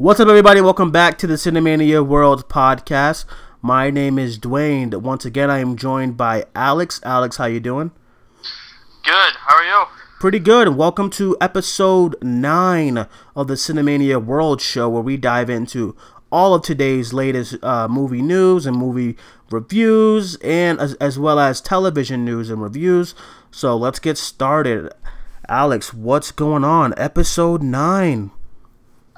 What's up, everybody? Welcome back to the Cinemania World podcast. My name is Duane. Once again, I am joined by Alex. Alex, how you doing? Good. How are you? Pretty good. Welcome to episode nine of the Cinemania World Show, where we dive into all of today's latest uh, movie news and movie reviews, and as, as well as television news and reviews. So let's get started. Alex, what's going on? Episode nine.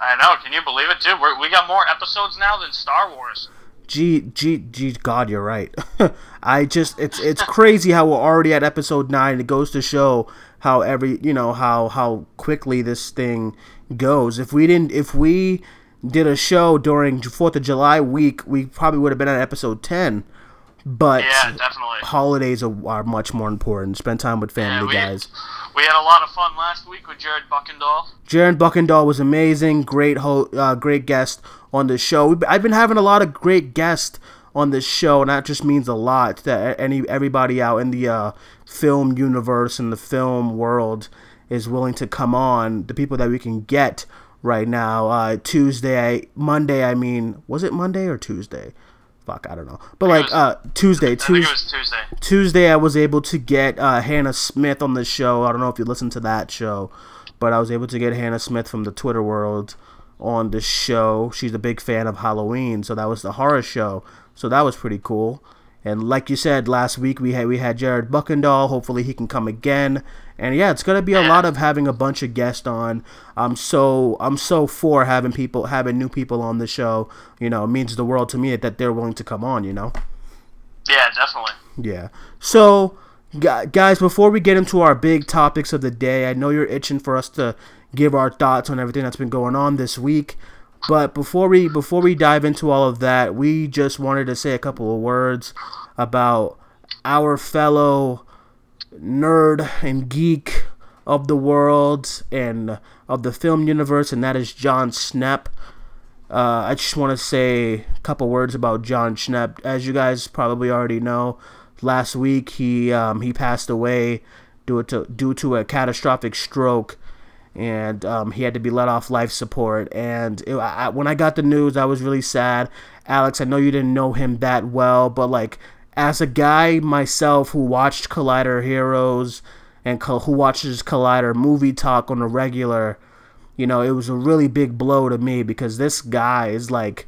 I know. Can you believe it, too? We're, we got more episodes now than Star Wars. Gee, gee, gee, God, you're right. I just, it's, it's crazy how we're already at episode nine. It goes to show how every, you know, how, how quickly this thing goes. If we didn't, if we did a show during Fourth of July week, we probably would have been at episode ten. But Yeah, definitely. holidays are, are much more important. Spend time with family, we, guys. we had a lot of fun last week with Jared Buckendahl. Jared Buckendahl was amazing, great ho- uh, great guest on the show. We've- I've been having a lot of great guests on this show, and that just means a lot that any everybody out in the uh, film universe and the film world is willing to come on. The people that we can get right now, uh, Tuesday, Monday. I mean, was it Monday or Tuesday? Fuck, I don't know. But like was- uh, Tuesday, Tuesday. was Tuesday. Tuesday, I was able to get uh, Hannah Smith on the show. I don't know if you listened to that show, but I was able to get Hannah Smith from the Twitter world on the show. She's a big fan of Halloween, so that was the horror show. So that was pretty cool. And like you said last week, we had we had Jared Buckendahl. Hopefully, he can come again. And yeah, it's gonna be a lot of having a bunch of guests on. I'm so I'm so for having people having new people on the show. You know, it means the world to me that they're willing to come on. You know. Yeah, definitely. Yeah. So, guys, before we get into our big topics of the day, I know you're itching for us to give our thoughts on everything that's been going on this week. But before we before we dive into all of that, we just wanted to say a couple of words about our fellow nerd and geek of the world and of the film universe, and that is Jon Schnepp. Uh, I just want to say a couple words about Jon Schnepp. As you guys probably already know, last week he um, he passed away due to due to a catastrophic stroke, and um, he had to be let off life support. And it, I, when I got the news, I was really sad. Alex, I know you didn't know him that well, but like as a guy myself who watched Collider Heroes and co- who watches Collider movie talk on a regular you know, it was a really big blow to me because this guy is like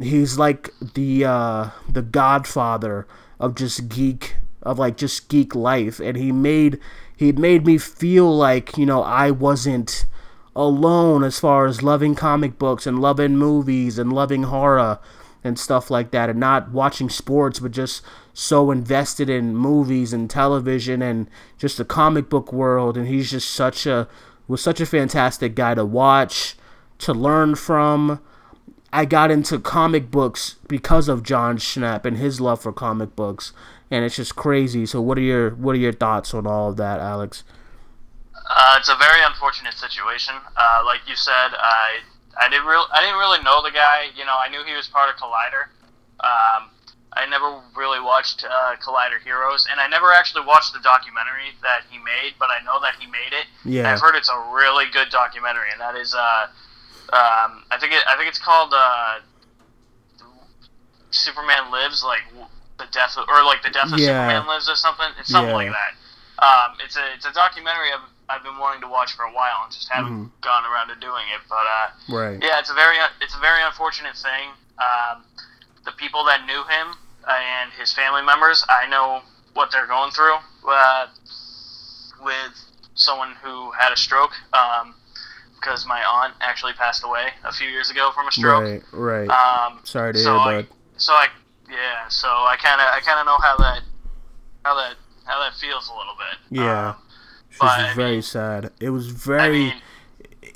he's like the uh the godfather of just geek of like just geek life and he made he made me feel like, you know, I wasn't alone as far as loving comic books and loving movies and loving horror and stuff like that and not watching sports but just so invested in movies and television and just the comic book world. And he's just such a was such a fantastic guy to watch to learn from. I got into comic books because of Jon Schnepp and his love for comic books and it's just crazy so what are your what are your thoughts on all of that Alex Uh, it's a very unfortunate situation. Uh, like you said, I I didn't real I didn't really know the guy. You know, I knew he was part of Collider. Um, I never really watched uh, Collider Heroes, and I never actually watched the documentary that he made. But I know that he made it. Yeah. I've heard it's a really good documentary, and that is uh, um, I think it, I think it's called uh, Superman Lives, like the death of, or like the death of Yeah. Superman Lives or something. It's something Yeah. like that. Um, it's a it's a documentary I've, I've been wanting to watch for a while and just haven't Mm-hmm. gone around to doing it. But uh, right yeah, it's a very it's a very unfortunate thing. Um, the people that knew him and his family members, I know what they're going through uh, with someone who had a stroke. Um, because my aunt actually passed away a few years ago from a stroke. right right Um, sorry to so hear I, bud so I, yeah, so I kind of, I kind of know how that, how that, how that feels a little bit. Yeah. Um, is I very mean- sad. It was I very. mean,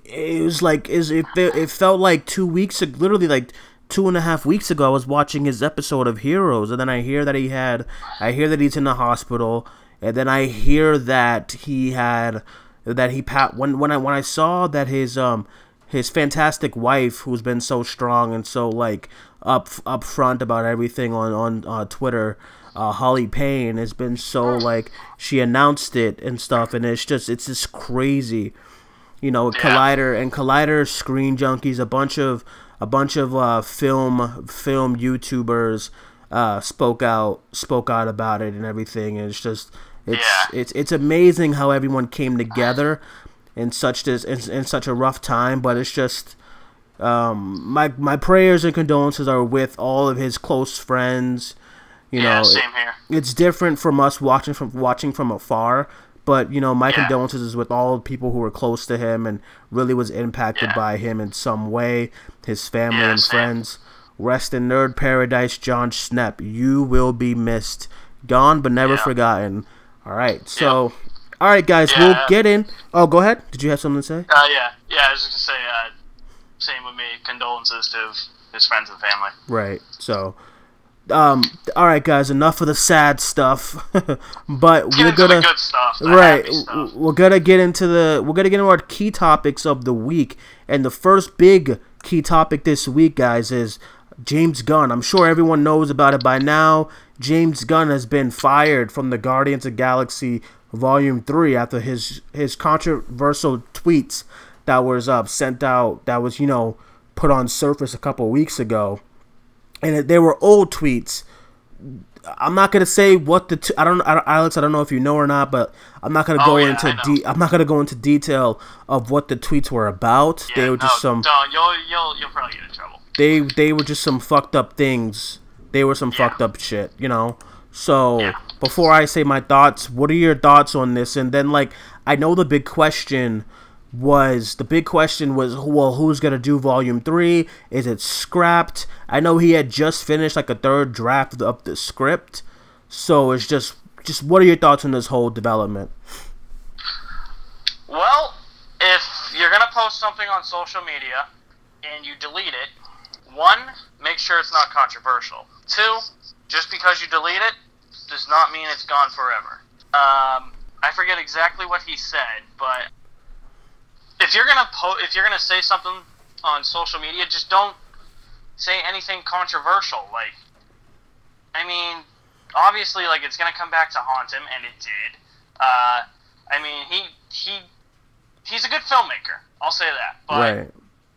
it was like is it. It felt like two weeks. Literally like two and a half weeks ago. I was watching his episode of Heroes, and then I hear that he had. I hear that he's in the hospital, and then I hear that he had that he pat when when I when I saw that his um his fantastic wife who's been so strong and so like up up front about everything on on uh, Twitter uh, Holly Payne has been so like she announced it and stuff and it's just it's just crazy You know, Yeah. Collider and Collider, Screen Junkies, a bunch of a bunch of uh, film film YouTubers uh, spoke out spoke out about it and everything. And it's just it's Yeah. it's it's amazing how everyone came together in such this in, in such a rough time. But it's just um, my my prayers and condolences are with all of his close friends. You yeah, know, same here. it's different from us watching from watching from afar. But you know, my Yeah. condolences is with all the people who were close to him and really was impacted Yeah. by him in some way. His family and same. friends. Rest in nerd paradise, Jon Schnepp. You will be missed, gone but never forgotten. All right, so, all right, guys, we'll get in. Oh, go ahead. Did you have something to say? Uh, yeah, yeah. I was just gonna say, uh, same with me. Condolences to his friends and family. Right. So, um, all right, guys. Enough of the sad stuff. but we're gonna stuff. Right. We're gonna get into the we're gonna get into our key topics of the week, and the first big key topic this week, guys, is James Gunn. I'm sure everyone knows about it by now. James Gunn has been fired from the Guardians of Galaxy Volume Three after his his controversial tweets that was uh, sent out that was you know put on surface a couple weeks ago, and they were old tweets. I'm not gonna say what the t- I don't I, Alex I don't know if you know or not, but I'm not gonna Oh, go yeah, into de- I'm not gonna go into detail of what the tweets were about. Yeah, they were just some Don't, you'll, you'll, you'll probably get in trouble. they they were just some fucked up things. They were some Yeah. fucked up shit, you know. So before I say my thoughts, what are your thoughts on this? And then like I know the big question was the big question was well who's gonna do volume three? Is it scrapped? I know he had just finished like a third draft of the, script, so it's just just what are your thoughts on this whole development? Well, if you're gonna post something on social media and you delete it, one, make sure it's not controversial. Two, just because you delete it does not mean it's gone forever. Um, I forget exactly what he said, but if you're gonna po- if you're gonna say something on social media, just don't say anything controversial. Like, I mean, obviously, like it's gonna come back to haunt him, and it did. Uh, I mean, he he he's a good filmmaker. I'll say that. But right,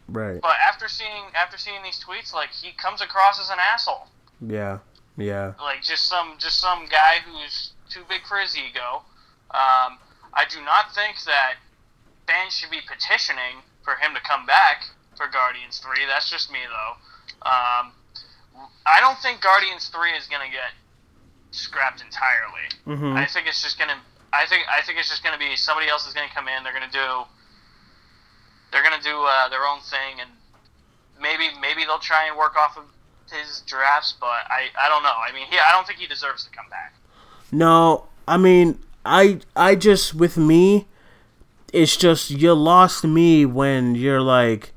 right, but after seeing after seeing these tweets, like he comes across as an asshole. yeah, yeah, Like just some just some guy who's too big for his ego. Um, I do not think that fans should be petitioning for him to come back for Guardians Three. That's just me though. Um, I don't think Guardians Three is gonna get scrapped entirely. hmm I think it's just gonna. I think I think it's just gonna be somebody else is gonna come in. They're gonna do. They're gonna do uh, their own thing, and maybe maybe they'll try and work off of his drafts. But I I don't know. I mean, he I don't think he deserves to come back. No, I mean, I I just with me, it's just you lost me when you're like,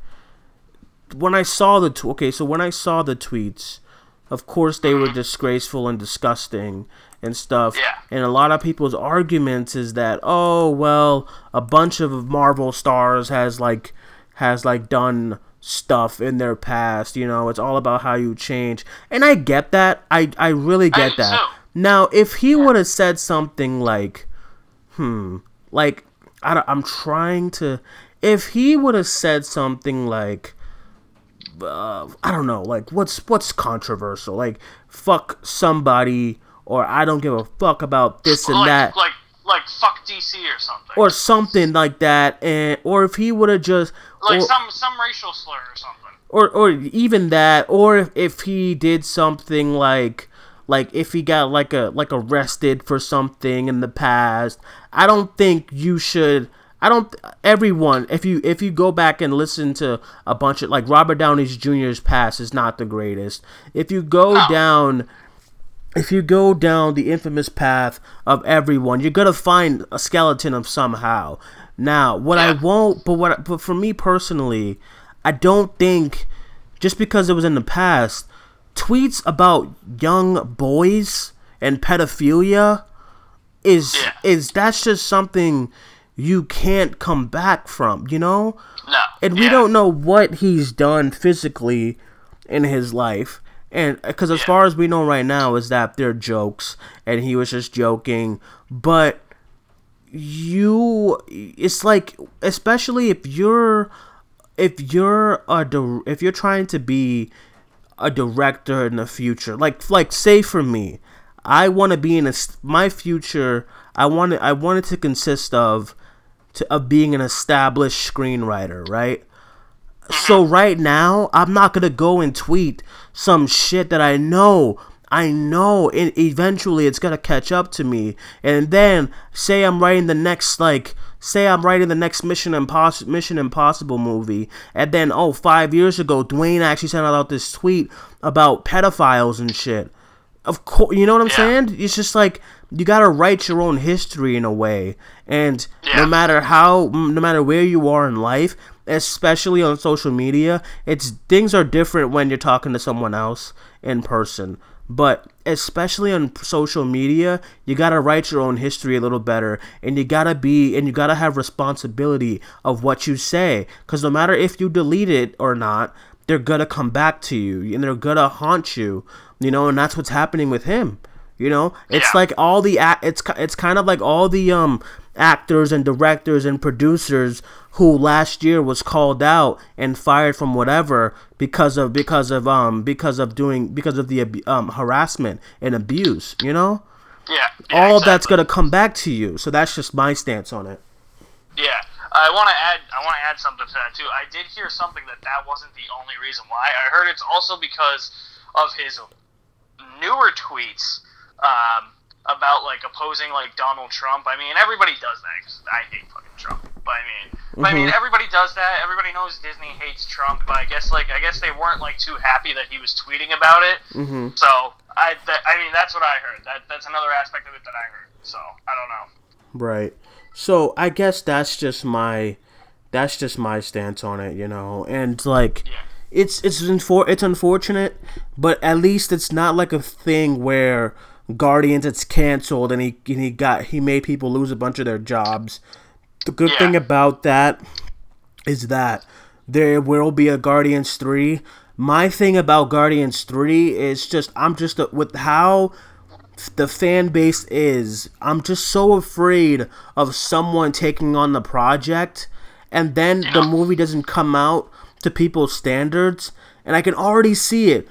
when I saw the tw- okay, so when I saw the tweets, of course they were disgraceful and disgusting and stuff. Yeah. And a lot of people's arguments is that oh well, a bunch of Marvel stars has like has like done stuff in their past. You know, it's all about how you change, and I get that. I I really get do that. too. Now, if he would have said something like, hmm, like, I, don't- I'm trying to, if he would have said something like, uh, I don't know, like, what's, what's controversial? Like, fuck somebody, or I don't give a fuck about this and like that like like fuck DC or something. or something like that and or if he would have just like or, some some racial slur or something. or or even that or if, if he did something like like if he got like a like arrested for something in the past i don't think you should i don't everyone if you if you go back and listen to a bunch of like robert downey's jr's past is not the greatest if you go No. down if you go down the infamous path of everyone, you're gonna find a skeleton of somehow. Now, what I won't, but what, but for me personally, I don't think just because it was in the past, tweets about young boys and pedophilia is Yeah. is that's just something you can't come back from, you know? No. and we yeah. don't know what he's done physically in his life and because as Yeah. far as we know right now is that they're jokes and he was just joking but you it's like especially if you're if you're a if you're trying to be a director in the future. Like like say for me i want to be in a my future i want it i want it to consist of to, of being an established screenwriter right? So uh-huh. right now i'm not gonna go and tweet some shit that i know I know it, eventually it's gonna catch up to me, and then say I'm writing the next like say I'm writing the next Mission Impossible Mission Impossible movie, and then oh five years ago Duane actually sent out this tweet about pedophiles and shit. Of course, you know what I'm Yeah. saying? It's just like you gotta write your own history in a way, and Yeah. no matter how, no matter where you are in life, especially on social media, it's things are different when you're talking to someone else in person. But especially on social media, you gotta write your own history a little better, and you gotta be, and you gotta have responsibility of what you say, because no matter if you delete it or not, they're gonna come back to you, and they're gonna haunt you, you know, and that's what's happening with him. You know, it's Yeah. like all the. It's it's kind of like all the um actors and directors and producers who last year was called out and fired from whatever because of because of um because of doing because of the um harassment and abuse. You know, Yeah. yeah all that's gonna come back to you. So that's just my stance on it. Yeah, I want to add. I want to add something to that too. I did hear something that that wasn't the only reason why. I heard it's also because of his newer tweets um, about like opposing like Donald Trump. I mean, everybody does that 'cause I hate fucking Trump. But I mean, but I mean, Mhm. everybody does that. Everybody knows Disney hates Trump. But I guess like I guess they weren't like too happy that he was tweeting about it. hmm So I, that, I mean, that's what I heard. That that's another aspect of it that I heard. So I don't know. Right. So I guess that's just my that's just my stance on it, you know. And like Yeah. it's it's infor- it's unfortunate, but at least it's not like a thing where Guardians it's canceled and he and he got he made people lose a bunch of their jobs. The good Yeah. thing about that is that there will be a Guardians 3. My thing about Guardians 3 is just I'm just with how the fan base is. I'm just so afraid of someone taking on the project and then the movie doesn't come out to people's standards and I can already see it.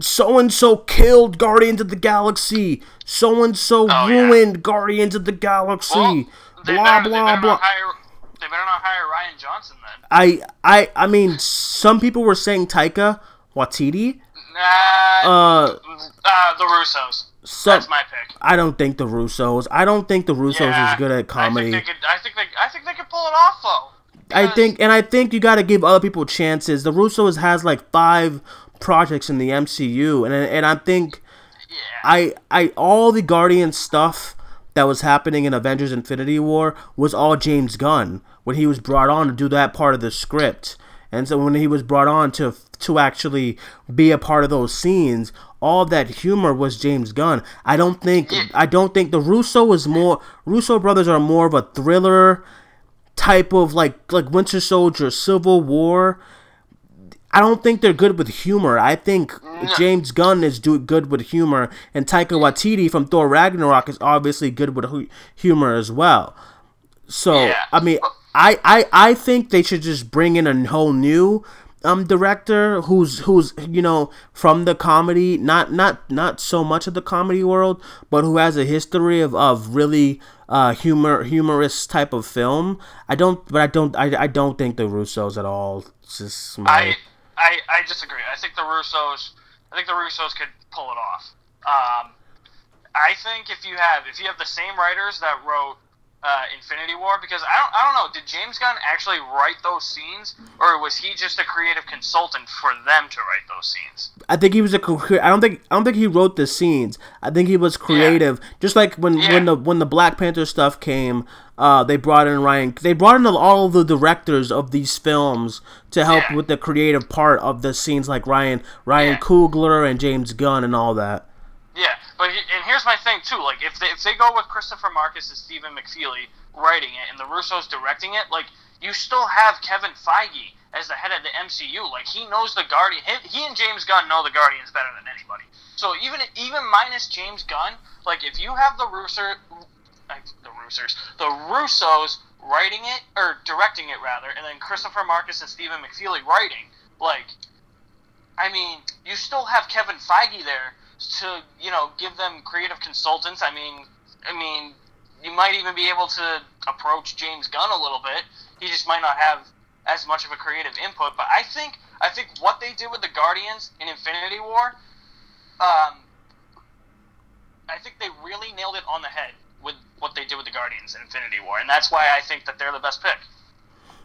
So and so killed Guardians of the Galaxy. So and so Oh, yeah. ruined Guardians of the Galaxy. Well, blah better, blah blah. Hire, they better not hire Rian Johnson then. I I I mean, some people were saying Taika Waititi. Nah, Uh, uh, the Russos. so That's my pick. I don't think the Russos. I don't think the Russos Yeah, is good at comedy. I think they could. I think they. I think they could pull it off though. I think, and I think you got to give other people chances. The Russos has like five projects in the MCU, and and I think Yeah. I I all the Guardian stuff that was happening in Avengers Infinity War was all James Gunn when he was brought on to do that part of the script. And so when he was brought on to to actually be a part of those scenes, all that humor was James Gunn. I don't think I don't think the Russo is more Russo brothers are more of a thriller type of like like Winter Soldier, Civil War. I don't think they're good with humor. I think James Gunn is do good with humor, and Taika Waititi from Thor Ragnarok is obviously good with hu- humor as well. So Yeah. I mean, I, I I think they should just bring in a whole new um director who's who's you know from the comedy, not not not so much of the comedy world, but who has a history of, of really uh humor humorous type of film. I don't, but I don't I, I don't think the Russos at all. It's just my I, I, I disagree. I think the Russos, I think the Russos could pull it off. Um, I think if you have, if you have the same writers that wrote uh, Infinity War, because I don't, I don't know, did James Gunn actually write those scenes, or was he just a creative consultant for them to write those scenes? I think he was a I don't think I don't think he wrote the scenes. I think he was creative. Just like when Yeah. when the when the Black Panther stuff came, uh, they brought in Ryan. They brought in all of the directors of these films to help Yeah. with the creative part of the scenes, like Ryan Ryan Yeah. Coogler and James Gunn and all that. Yeah, but he, and here's my thing too. Like if they if they go with Christopher Markus and Stephen McFeely writing it and the Russos directing it, like you still have Kevin Feige as the head of the MCU. Like he knows the Guardian. He, he and James Gunn know the Guardians better than anybody. So even even minus James Gunn, like if you have the Russo the Russos, the Russos writing it or directing it rather, and then Christopher Markus and Stephen McFeely writing. Like, I mean, you still have Kevin Feige there to you know give them creative consultants. I mean, I mean, you might even be able to approach James Gunn a little bit. He just might not have as much of a creative input. But I think I think what they did with the Guardians in Infinity War, um, I think they really nailed it on the head what they did with the Guardians in Infinity War, and that's why I think that they're the best pick.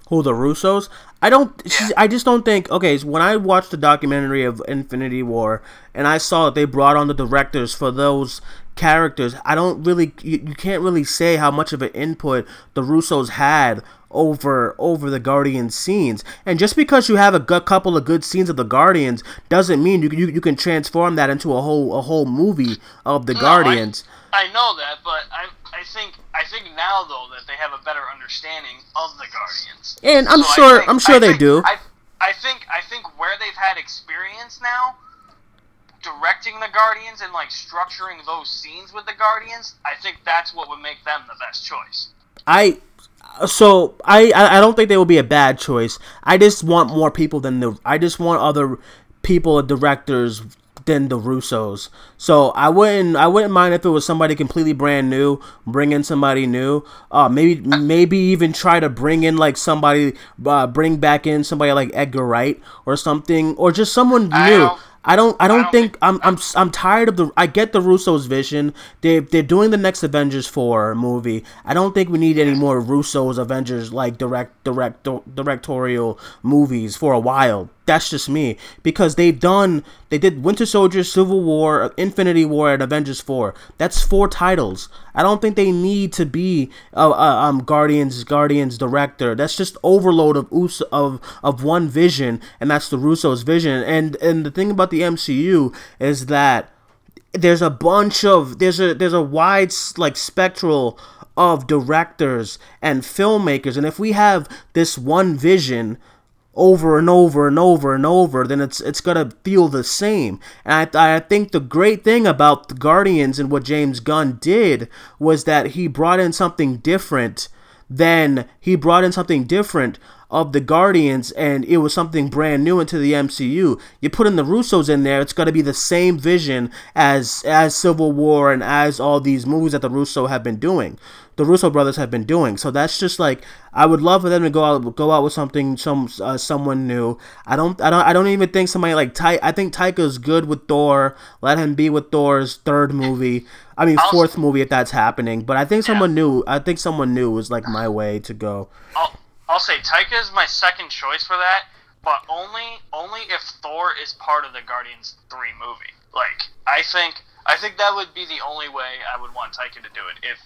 Who the Russos? I don't. Yeah. I just don't think. Okay, so when I watched the documentary of Infinity War and I saw that they brought on the directors for those characters, I don't really. You, you can't really say how much of an input the Russos had over over the Guardians scenes. And just because you have a good couple of good scenes of the Guardians doesn't mean you you, you can transform that into a whole a whole movie of the no, Guardians. I, I know that, but I I think I think now though that they have a better understanding of the Guardians. And I'm so sure think, I'm sure they think, do. I, I think I think where they've had experience now directing the Guardians and like structuring those scenes with the Guardians, I think that's what would make them the best choice. I so I I don't think they will be a bad choice. I just want more people than the I just want other people directors than the Russos. So I wouldn't I wouldn't mind if it was somebody completely brand new, bring in somebody new. Uh, maybe maybe even try to bring in like somebody, uh, bring back in somebody like Edgar Wright or something, or just someone new. I don't. I don't, I don't think, think, I'm. I'm. I'm tired of the. I get the Russo's vision. They they're doing the next Avengers four movie. I don't think we need any more Russo's Avengers like direct direct directorial movies for a while. That's just me because they've done. They did Winter Soldier, Civil War, Infinity War, and Avengers four. That's four titles. I don't think they need to be uh, uh, um Guardians Guardians director. That's just overload of of of one vision, and that's the Russo's vision. And and the thing about the MCU is that there's a bunch of there's a there's a wide like spectral of directors and filmmakers and if we have this one vision over and over and over and over, then it's it's gonna feel the same. And I, I think the great thing about the Guardians and what James Gunn did was that he brought in something different. Then he brought in something different of the Guardians, and it was something brand new into the MCU. You put in the Russos in there, it's gonna be the same vision as as Civil War and as all these movies that the Russo have been doing the Russo brothers have been doing. So that's just like I would love for them to go out go out with something some uh, someone new. I don't I don't I don't even think somebody like Ty I think Taika's good with Thor. Let him be with Thor's third movie. I mean I'll, fourth movie if that's happening. But I think someone yeah. new I think someone new is like my way to go. I'll I'll say Taika is my second choice for that, but only only if Thor is part of the Guardians three movie. Like I think I think that would be the only way I would want Taika to do it. If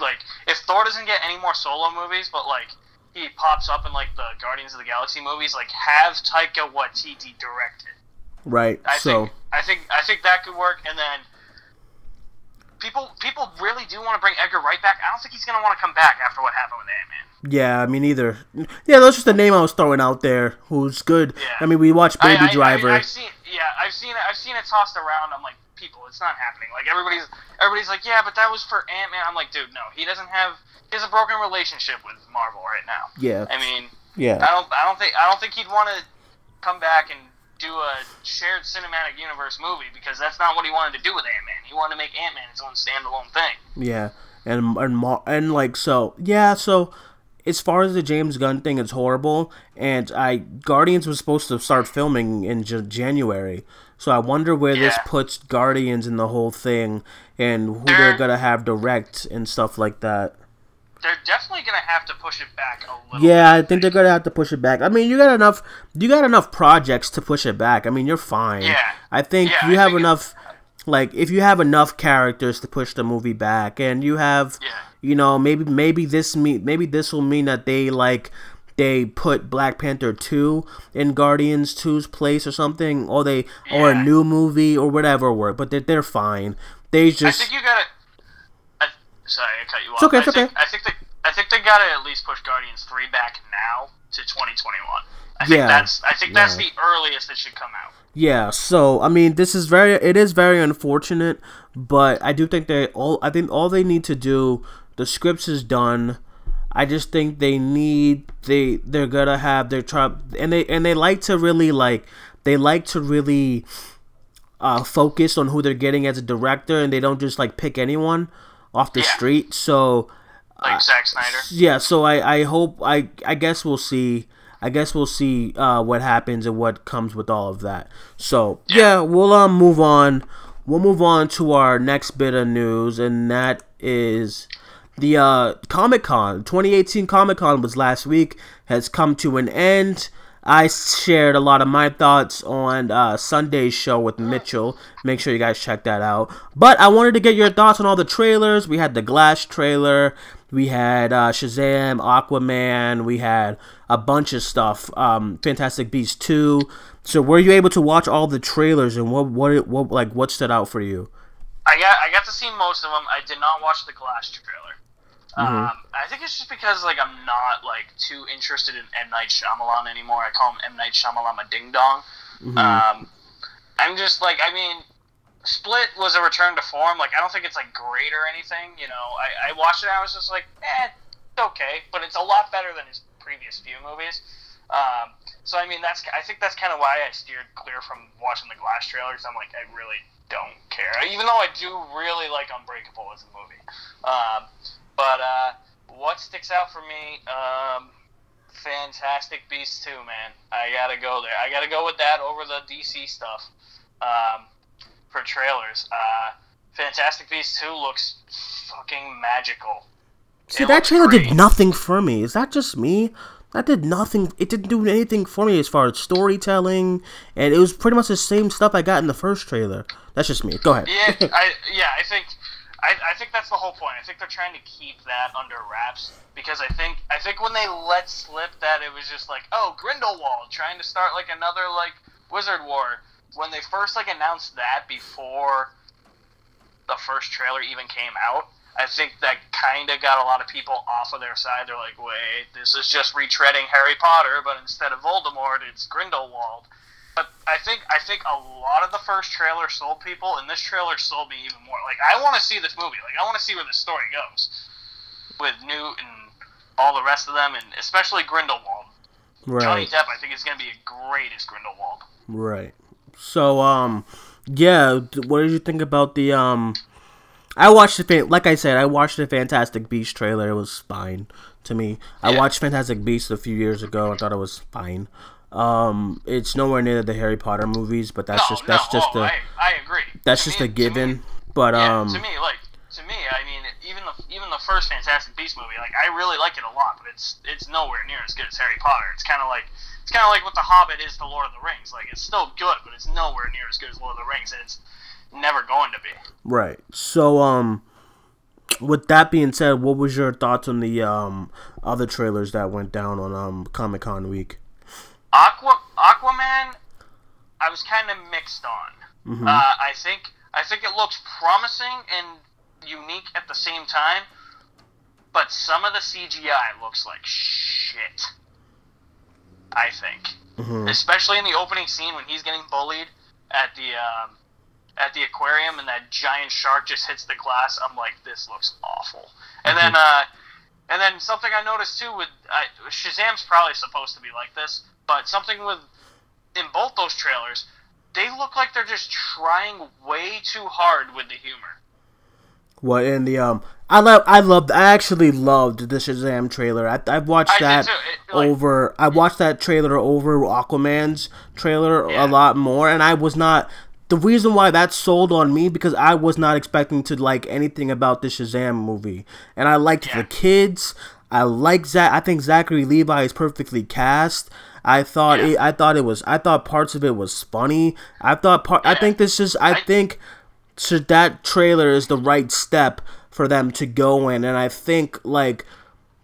like if Thor doesn't get any more solo movies, but like he pops up in like the Guardians of the Galaxy movies, like have Taika Waititi direct it. Right. I so think I think I think that could work, and then people people really do want to bring Edgar Wright back. I don't think he's gonna want to come back after what happened with Ant Man. Yeah, I mean either. Yeah, that's just the name I was throwing out there. Who's good? Yeah. I mean, we watched Baby I, I, Driver. I, have seen, yeah, I've seen it. I've seen it tossed around. I'm like, people. It's not happening. Like everybody's everybody's like, yeah, but that was for Ant Man. I'm like, dude, no, he doesn't have. He has a broken relationship with Marvel right now. Yeah. I mean, yeah. I don't. I don't think. I don't think he'd want to come back and do a shared cinematic universe movie because that's not what he wanted to do with Ant Man. He wanted to make Ant Man his own standalone thing. Yeah, and and and like so, yeah, so as far as the James Gunn thing, it's horrible. And I Guardians was supposed to start filming in J- January, so I wonder where yeah. this puts Guardians in the whole thing and who they're, they're gonna have direct and stuff like that. They're definitely gonna have to push it back a little. Yeah, I think they're gonna have to push it back. I mean, you got enough. You got enough projects to push it back. I mean, you're fine. Yeah. I think yeah, you I have think enough. Like, if you have enough characters to push the movie back, and you have. Yeah you know, maybe maybe this mean maybe this will mean that they like they put Black Panther 2 in Guardians 2's place or something or they yeah. or a new movie or whatever work, but they're, they're fine. They just I think you got to Sorry, I cut you off. It's okay, it's I okay. Think, I think they I think they got to at least push Guardians 3 back now to 2021. I think yeah. that's I think that's yeah. the earliest it should come out. Yeah, so I mean, this is very it is very unfortunate, but I do think they all I think all they need to do The scripts is done. I just think they need they they're gonna have their try and they and they like to really like they like to really uh, focus on who they're getting as a director and they don't just like pick anyone off the Yeah. street. So Like Zack Snyder. yeah, so I, I hope I I guess we'll see I guess we'll see uh, what happens and what comes with all of that. So yeah, we'll um move on. We'll move on to our next bit of news, and that is the uh, Comic Con. 2018 Comic Con was last week. Has come to an end. I shared a lot of my thoughts on uh, Sunday's show with Mitchell. Make sure you guys check that out. But I wanted to get your thoughts on all the trailers. We had the Glass trailer. We had uh, Shazam, Aquaman. We had a bunch of stuff. Um, Fantastic Beasts 2. So were you able to watch all the trailers and what what what like what stood out for you? I got I got to see most of them. I did not watch the Glass trailer. Mm-hmm. Um, I think it's just because like I'm not like too interested in M Night Shyamalan anymore. I call him M Night Shyamalan a ding dong. Mm-hmm. Um, I'm just like I mean, Split was a return to form. Like I don't think it's like great or anything. You know, I, I watched it. and I was just like, eh, it's okay, but it's a lot better than his previous few movies. Um, so I mean, that's I think that's kind of why I steered clear from watching the Glass trailer because I'm like, I really don't care. Even though I do really like Unbreakable as a movie. Um, but uh, what sticks out for me? Um, Fantastic Beasts 2, man. I gotta go there. I gotta go with that over the DC stuff um, for trailers. Uh, Fantastic Beasts 2 looks fucking magical. See, It that trailer great. did nothing for me. Is that just me? That did nothing. It didn't do anything for me as far as storytelling, and it was pretty much the same stuff I got in the first trailer. That's just me. Go ahead. Yeah, I yeah, I think I, I think that's the whole point. I think they're trying to keep that under wraps because I think I think when they let slip that it was just like, oh, Grindelwald trying to start like another like wizard war. When they first like announced that before the first trailer even came out, I think that kind of got a lot of people off of their side. They're like, wait, this is just retreading Harry Potter, but instead of Voldemort, it's Grindelwald. But I think I think a lot of the first trailer sold people, and this trailer sold me even more. Like I want to see this movie. Like I want to see where the story goes with Newt and all the rest of them, and especially Grindelwald. Johnny Right. Depp, I think is going to be great as Grindelwald. Right. So, um, yeah. What did you think about the um? I watched the like I said, I watched the Fantastic Beasts trailer. It was fine to me. I watched Fantastic Beasts a few years ago. I thought it was fine. Um, it's nowhere near the Harry Potter movies, but that's no, just that's no, just oh, a I, I agree. that's To just me- a to me- given. But Yeah, um, to me, like to me, I mean, even the even the first Fantastic Beast movie, like I really like it a lot, but it's it's nowhere near as good as Harry Potter. It's kind of like it's kind of like what The Hobbit is to Lord of the Rings. Like it's still good, but it's nowhere near as good as Lord of the Rings, and it's never going to be. Right. So, um, with that being said, what was your thoughts on the um other trailers that went down on um Comic Con week? Aqua Aquaman, I was kind of mixed on. Mm-hmm. Uh, I think I think it looks promising and unique at the same time, but some of the CGI looks like shit. I think, Mhm. especially in the opening scene when he's getting bullied at the um, at the aquarium and that giant shark just hits the glass. I'm like, this looks awful. And then uh, and then something I noticed too with I, Shazam's probably supposed to be like this, but something with in both those trailers, they look like they're just trying way too hard with the humor. What in the um? I love. I loved. I actually loved the Shazam trailer. I I've watched I that. It, like, over. I watched that trailer over Aquaman's trailer Yeah. a lot more, and I was not. The reason why that sold on me because I was not expecting to like anything about the Shazam movie, and I liked Yeah. the kids. I like Zach. I think Zachary Levi is perfectly cast. I thought Yeah. it, I thought it was. I thought parts of it was funny. I thought part. I think this is. I, I- think so that trailer is the right step for them to go in and i think like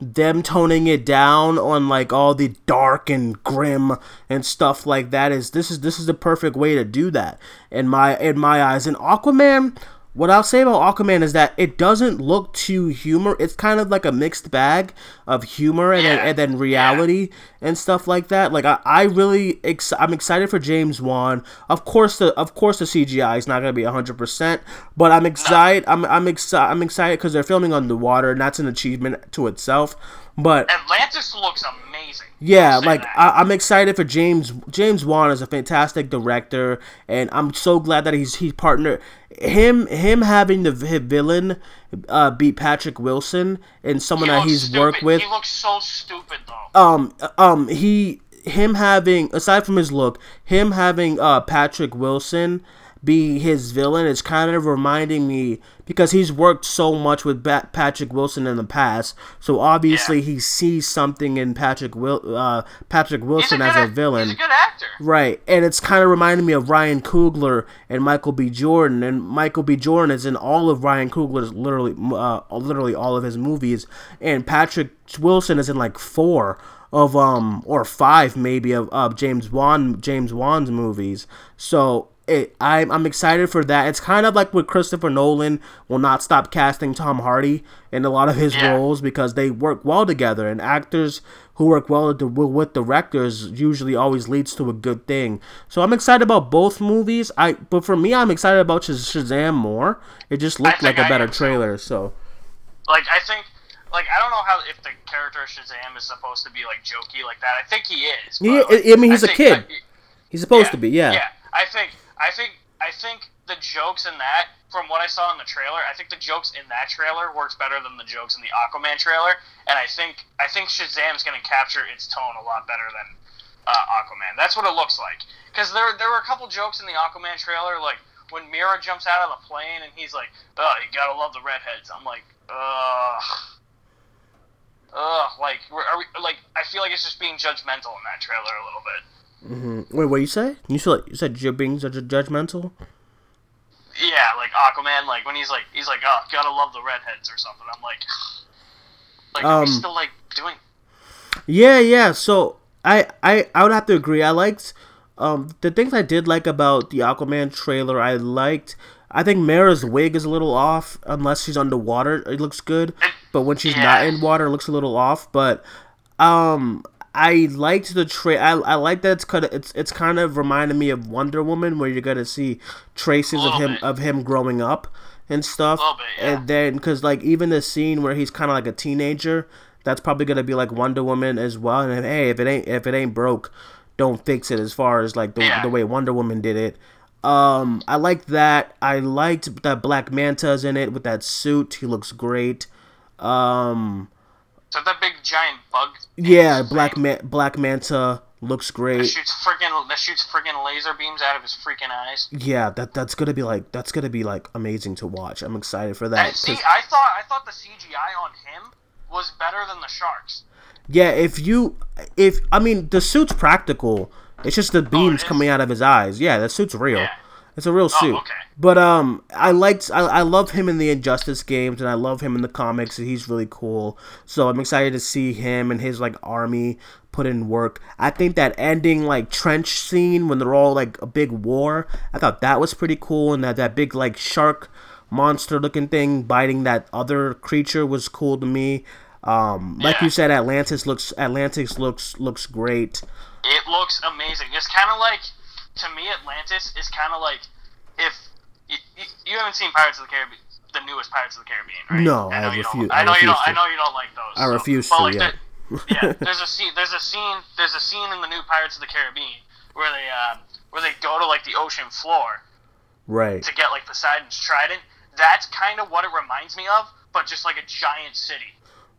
them toning it down on like all the dark and grim and stuff like that is this is this is the perfect way to do that in my in my eyes. And aquaman what I'll say about Aquaman is that it doesn't look too humor. It's kind of like a mixed bag of humor and, Yeah. then, and then reality and stuff like that. Like I, I really, ex- I'm excited for James Wan. Of course, the of course the CGI is not gonna be hundred percent, but I'm excited. I'm I'm excited. I'm excited because they're filming underwater, and that's an achievement to itself. But Atlantis looks amazing. Yeah, like. I, I'm excited for James. James Wan is a fantastic director, and I'm so glad that he's he partner him him having the vi- villain uh, beat Patrick Wilson and someone He that he's stupid. worked with. He looks so stupid though. Um, um, he him having aside from his look, him having uh Patrick Wilson be his villain is kind of reminding me because he's worked so much with Bat- Patrick Wilson in the past. So obviously Yeah. he sees something in Patrick Wil- uh Patrick Wilson a as a villain. He's a good actor. Right, and it's kind of reminding me of Ryan Coogler and Michael B. Jordan, and Michael B. Jordan is in all of Ryan Coogler's literally, uh, literally all of his movies, and Patrick Wilson is in like four of um or five maybe of, of James Wan James Wan's movies. So it, I'm I'm excited for that. It's kind of like with Christopher Nolan will not stop casting Tom Hardy in a lot of his Yeah. roles because they work well together, and actors who work well with, directors usually always leads to a good thing. So I'm excited about both movies. I but for me, I'm excited about Shaz- Shazam more. It just looked like a I better trailer. So Like I think, like I don't know how if the character Shazam is supposed to be like jokey like that. I think he is. Yeah, like, I- I mean, he's a think- kid. I- he's supposed to be, yeah. Yeah, I think, I think, I think the jokes in that, from what I saw in the trailer, I think the jokes in that trailer works better than the jokes in the Aquaman trailer, and I think, I think Shazam's going to capture its tone a lot better than uh, Aquaman. That's what it looks like. Because there, there were a couple jokes in the Aquaman trailer, like when Mera jumps out of the plane and he's like, "Oh, you gotta love the redheads." I'm like, ugh. Ugh, like, are we, like, I feel like it's just being judgmental in that trailer a little bit. Wait, what you say? You said you said you're being judge- judgmental. Yeah, like Aquaman, like when he's like he's like, oh, gotta love the redheads or something. I'm like, like are we Um, still like doing? Yeah, yeah. So I, I, I would have to agree. I liked um the things I did like about the Aquaman trailer. I liked. I think Mera's wig is a little off unless she's underwater. It looks good, but when she's not in water, it looks a little off. But um, I liked the tra- I, I like that it's kind of it's it's kind of reminded me of Wonder Woman, where you're gonna see traces of him bit. of him growing up and stuff. Bit, yeah. And then because like even the scene where he's kind of like a teenager, that's probably gonna be like Wonder Woman as well. And hey, if it ain't if it ain't broke, don't fix it. As far as like the Yeah. the way Wonder Woman did it. Um, I liked that. I liked that Black Manta's in it with that suit. He looks great. Um, So that big giant bug. yeah, Black Ma- Black Manta looks that great. shoots freaking that shoots freaking laser beams out of his freaking eyes. Yeah, that that's gonna be like that's gonna be like amazing to watch. I'm excited for that. And see, I thought I thought the CGI on him was better than the sharks. yeah, if you if I mean the suit's practical. It's just the oh, beams is? coming out of his eyes. Yeah, that suit's real. Yeah. It's a real suit. okay. But um, I liked I, I love him in the Injustice games, and I love him in the comics. and He's really cool. So I'm excited to see him and his like army put in work. I think that ending like trench scene when they're all like a big war. I thought that was pretty cool, and that that big like shark monster looking thing biting that other creature was cool to me. Um, like Yeah. you said, Atlantis looks Atlantis looks looks great. It looks amazing. It's kind of like, to me, Atlantis is kind of like if you, you, you haven't seen Pirates of the Caribbean, the newest Pirates of the Caribbean, right? No, I, know I you Don't, I I know you don't. refuse I know you don't like those. I so- refuse but to, like yeah. the- yeah. There's a scene. There's a scene. There's a scene in the new Pirates of the Caribbean where they uh, where they go to like the ocean floor Right. to get like Poseidon's trident. That's kind of what it reminds me of, but just like a giant city.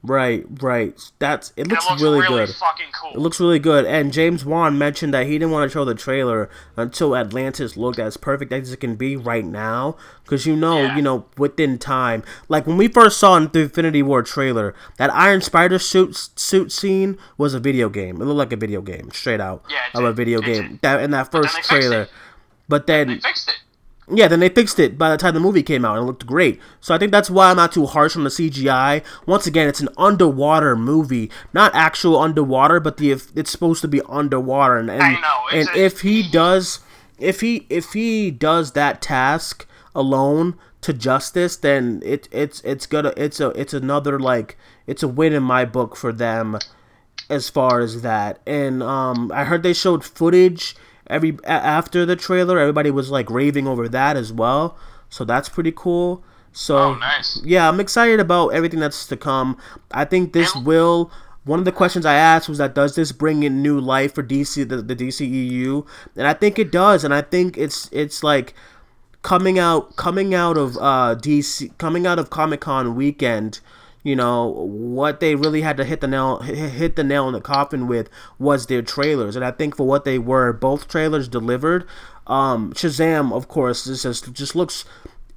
Right. Right. That's it. Looks, looks really, really, good. cool. It looks really good. And James Wan mentioned that he didn't want to show the trailer until Atlantis looked as perfect as it can be right now. Because you know, Yeah. you know, within time. Like when we first saw in the Infinity War trailer, that Iron Spider suit suit scene was a video game. It looked like a video game, straight out Yeah, of a video game. That in that first trailer. But then they fixed it. Yeah, then they fixed it by the time the movie came out and it looked great. So I think that's why I'm not too harsh on the CGI. Once again, it's an underwater movie, not actual underwater, but the it's supposed to be underwater. And and, I know, and a- if he does, if he if he does that task alone to justice, then it it's it's gonna it's a it's another like it's a win in my book for them as far as that. And um, I heard they showed footage every after the trailer. Everybody was like raving over that as well. So that's pretty cool. So oh, nice. yeah, I'm excited about everything that's to come. I think this will. One of the questions I asked was that does this bring in new life for DC the, the DCEU? And I think it does. And I think it's it's like coming out coming out of uh, DC coming out of Comic Con weekend you know what they really had to hit the nail hit the nail in the coffin with was their trailers. And i think for what they were both trailers delivered. Um shazam of course just just looks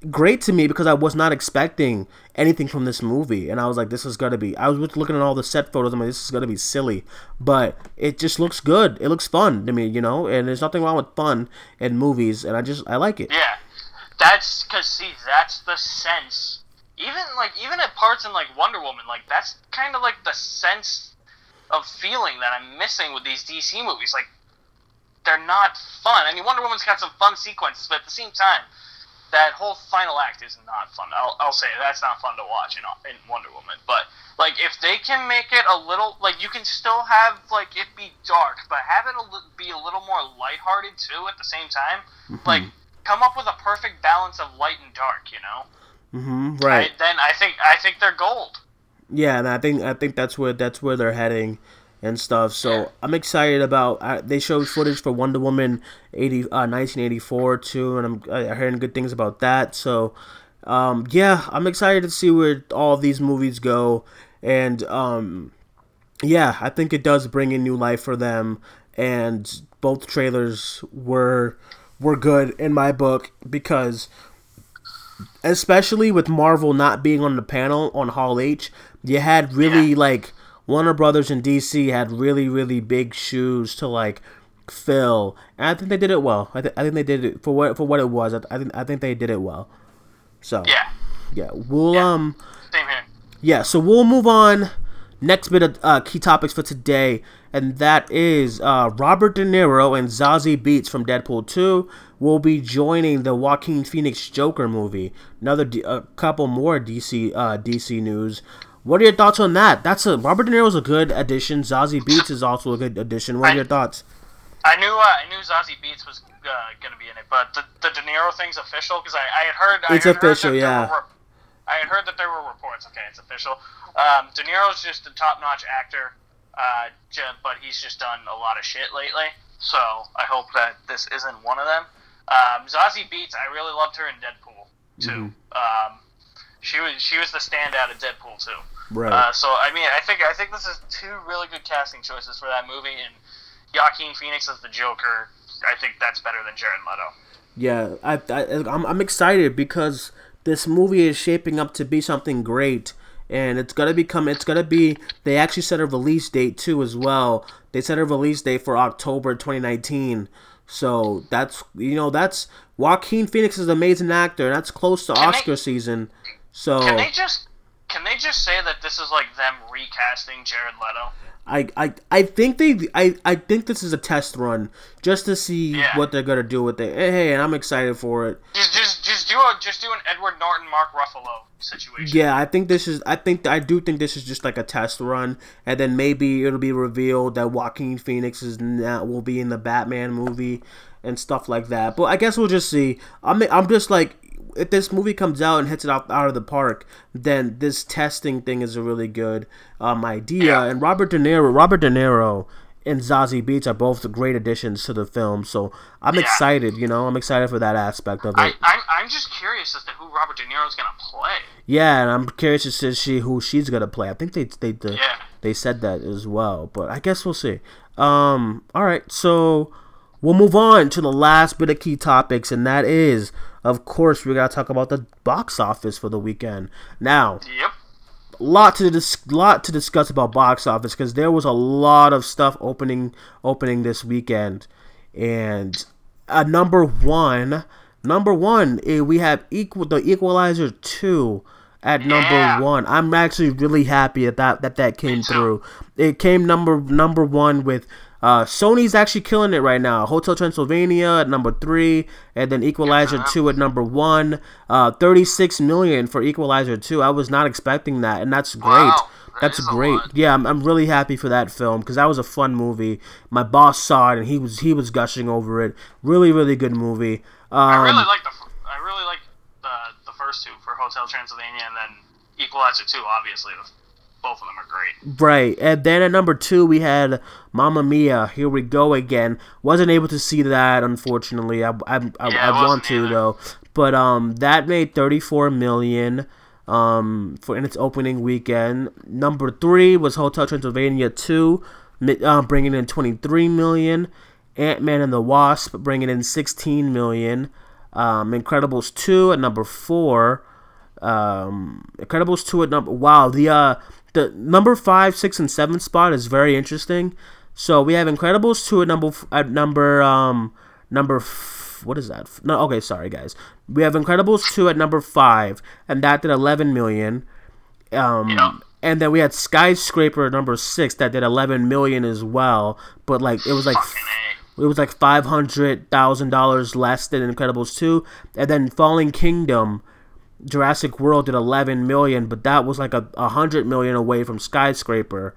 great to me because i was not expecting anything from this movie. And i was like this is gonna be i was looking at all the set photos i'm like this is gonna be silly. But it just looks good. It looks fun to me you know? And there's nothing wrong with fun in movies and i just i like it. Yeah. That's because see that's the sense even like even at parts in like Wonder Woman, like that's kind of like the sense of feeling that I'm missing with these DC movies. Like they're not fun. I mean, Wonder Woman's got some fun sequences, but at the same time, that whole final act is not fun. I'll, I'll say that's not fun to watch in, in Wonder Woman. But like if they can make it a little like you can still have like it be dark, but have it a, be a little more lighthearted too at the same time. Mm-hmm. Like come up with a perfect balance of light and dark. You know. Mm-hmm, right. I, then I think I think they're gold. Yeah, and I think I think that's where that's where they're heading and stuff. So yeah. I'm excited about. They showed footage for Wonder Woman 80, uh, 1984 too, and I'm I hearing good things about that. So um, yeah, I'm excited to see where all these movies go, and um, yeah, I think it does bring in new life for them. And both trailers were were good in my book because especially with Marvel not being on the panel on Hall H, you had really yeah. like Warner Brothers and DC had really really big shoes to like fill, and I think they did it well. I, th- I think they did it for what for what it was. I, th- I think I think they did it well. So yeah, yeah, we'll yeah. um, same here. Yeah, so we'll move on. Next bit of uh, key topics for today, and that is uh, Robert De Niro and Zazie Beetz from Deadpool 2 will be joining the Joaquin Phoenix Joker movie. Another D- a couple more DC uh, DC news. What are your thoughts on that? That's a Robert De Niro's a good addition. Zazie Beetz is also a good addition. What are I, your thoughts? I knew uh, I knew Zazie Beetz was uh, going to be in it, but the, the De Niro thing's official because I, I had heard. It's I had official, heard yeah. Were, I had heard that there were reports. Okay, it's official. Um, De Niro's just a top-notch actor, uh, but he's just done a lot of shit lately. So I hope that this isn't one of them. Um, Zazie Beetz, I really loved her in Deadpool too. Mm-hmm. Um, she was she was the standout of Deadpool too. Right. Uh, so I mean, I think I think this is two really good casting choices for that movie, and Joaquin Phoenix as the Joker. I think that's better than Jared Leto. Yeah, I, I I'm I'm excited because this movie is shaping up to be something great and it's gonna become it's gonna be they actually set a release date too as well they set a release date for october 2019 so that's you know that's Joaquin Phoenix is an amazing actor, and that's close to can Oscar they, season. So can they just can they just say that this is like them recasting Jared Leto? I, I, I think they I, I think this is a test run just to see yeah. what they're gonna do with it. Hey, and I'm excited for it. Just just just do a just do an Edward Norton Mark Ruffalo situation. Yeah, I think this is I think I do think this is just like a test run, and then maybe it'll be revealed that Joaquin Phoenix is now will be in the Batman movie and stuff like that. But I guess we'll just see. I'm I'm just like if this movie comes out and hits it out, out of the park, then this testing thing is a really good um, idea. Yeah. And Robert De Niro, Robert De Niro and Zazie Beetz are both great additions to the film. So I'm yeah. excited. You know, I'm excited for that aspect of it. I, I'm, I'm just curious as to who Robert De Niro is gonna play. Yeah, and I'm curious as to see who she's gonna play. I think they they they, yeah. they said that as well, but I guess we'll see. Um, all right, so we'll move on to the last bit of key topics, and that is of course, we gotta talk about the box office for the weekend. Now, yep. Lot to dis- lot to discuss about box office because there was a lot of stuff opening opening this weekend, and uh, number one, number one, eh, we have equal the Equalizer two at number yeah. one. I'm actually really happy that that that, that came through. It came number number one with Uh, Sony's actually killing it right now. Hotel Transylvania at number three, and then Equalizer Uh-huh. two at number one. Uh, Thirty six million for Equalizer two. I was not expecting that, and that's great. Wow, that that's great. Yeah, I'm, I'm really happy for that film because that was a fun movie. My boss saw it and he was he was gushing over it. Really, really good movie. Um, I really like the I really like the the first two for Hotel Transylvania and then Equalizer two. Obviously, the, both of them are great. Right, and then at number two we had Mamma Mia. Here we go again. Wasn't able to see that unfortunately. I I, I, Yeah, I want to either. though, but um that made thirty four million um for in its opening weekend. Number three was Hotel Transylvania two, uh, bringing in twenty three million. Ant Man and the Wasp bringing in sixteen million. Um, Incredibles two at number four um incredibles 2 at number wow the uh the number 5 6 and 7 spot is very interesting. So we have incredibles 2 at number at number um number f- what is that? No okay sorry guys. We have incredibles 2 at number 5 and that did 11 million. Um Yeah. and then we had skyscraper number 6 that did 11 million as well but like it was like it was like five hundred thousand dollars less than Incredibles two, and then Fallen Kingdom, Jurassic World did eleven million, but that was like a, a hundred million away from Skyscraper.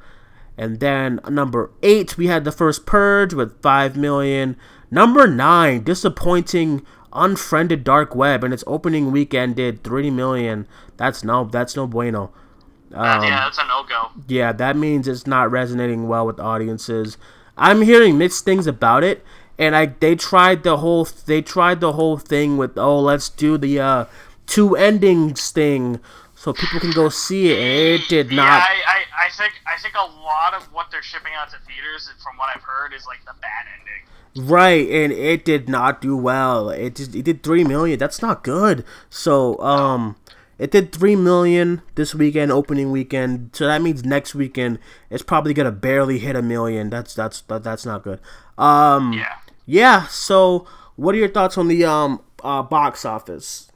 And then number eight, we had the first Purge with five million. Number nine, disappointing, unfriended Dark Web, and its opening weekend did three million. That's no, that's no bueno. Uh, yeah, that's a no go. Yeah, that means it's not resonating well with audiences. I'm hearing mixed things about it, and I they tried the whole they tried the whole thing with oh let's do the uh, two endings thing so people can go see it, it did Yeah, not. I, I, I think I think a lot of what they're shipping out to theaters, from what I've heard, is like the bad ending. Right, and it did not do well. It just it did three million. That's not good. So um, it did three million this weekend, opening weekend. So that means next weekend it's probably gonna barely hit a million. That's that's that, that's not good. Um, Yeah. yeah. So what are your thoughts on the um uh, box office?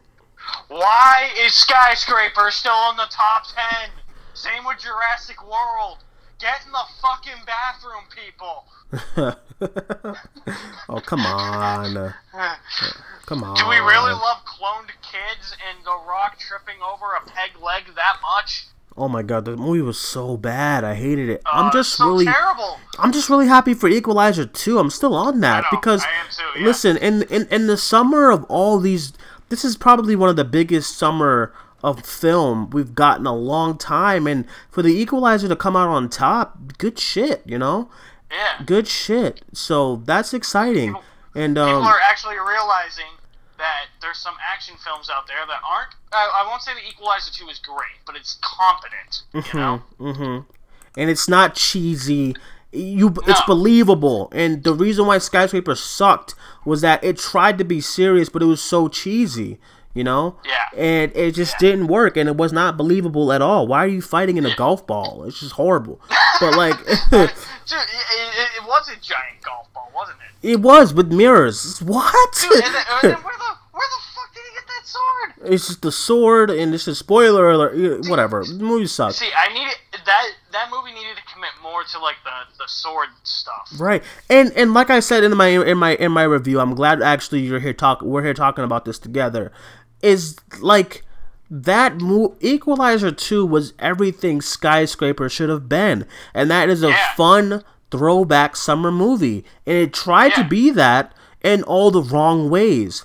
Why is Skyscraper still in the top ten? Same with Jurassic World. Get in the fucking bathroom, people. oh come on, come on. Do we really love cloned kids and The Rock tripping over a peg leg that much? Oh my god, the movie was so bad. I hated it. Uh, I'm just so really. terrible. I'm just really happy for Equalizer 2. I'm still on that know, because too, yeah. listen, in, in in the summer of all these this is probably one of the biggest summer of film we've gotten a long time and for the Equalizer to come out on top, good shit, you know? Yeah. Good shit. So that's exciting. And um People are actually realizing that there's some action films out there that aren't. I, I won't say the Equalizer 2 is great, but it's competent. You know? Mm-hmm. And it's not cheesy. You, it's believable. And the reason why Skyscraper sucked was that it tried to be serious, but it was so cheesy. You know. Yeah. And it just didn't work, and it was not believable at all. Why are you fighting in a golf ball? It's just horrible. But like, Dude, it, it, it was a giant golf ball, wasn't it? it was with mirrors. What? Dude, and then, and then where the where the fuck did he get that sword? it's just the sword, and it's a spoiler alert. Whatever. The movie sucks. See, I needed that that movie needed more to like the the sword stuff. Right, and and like I said in my in my in my review, I'm glad actually you're here talk. We're here talking about this together. Is like that mo- Equalizer two was everything Skyscraper should have been, and that is a Yeah. fun throwback summer movie, and it tried to be that in all the wrong ways,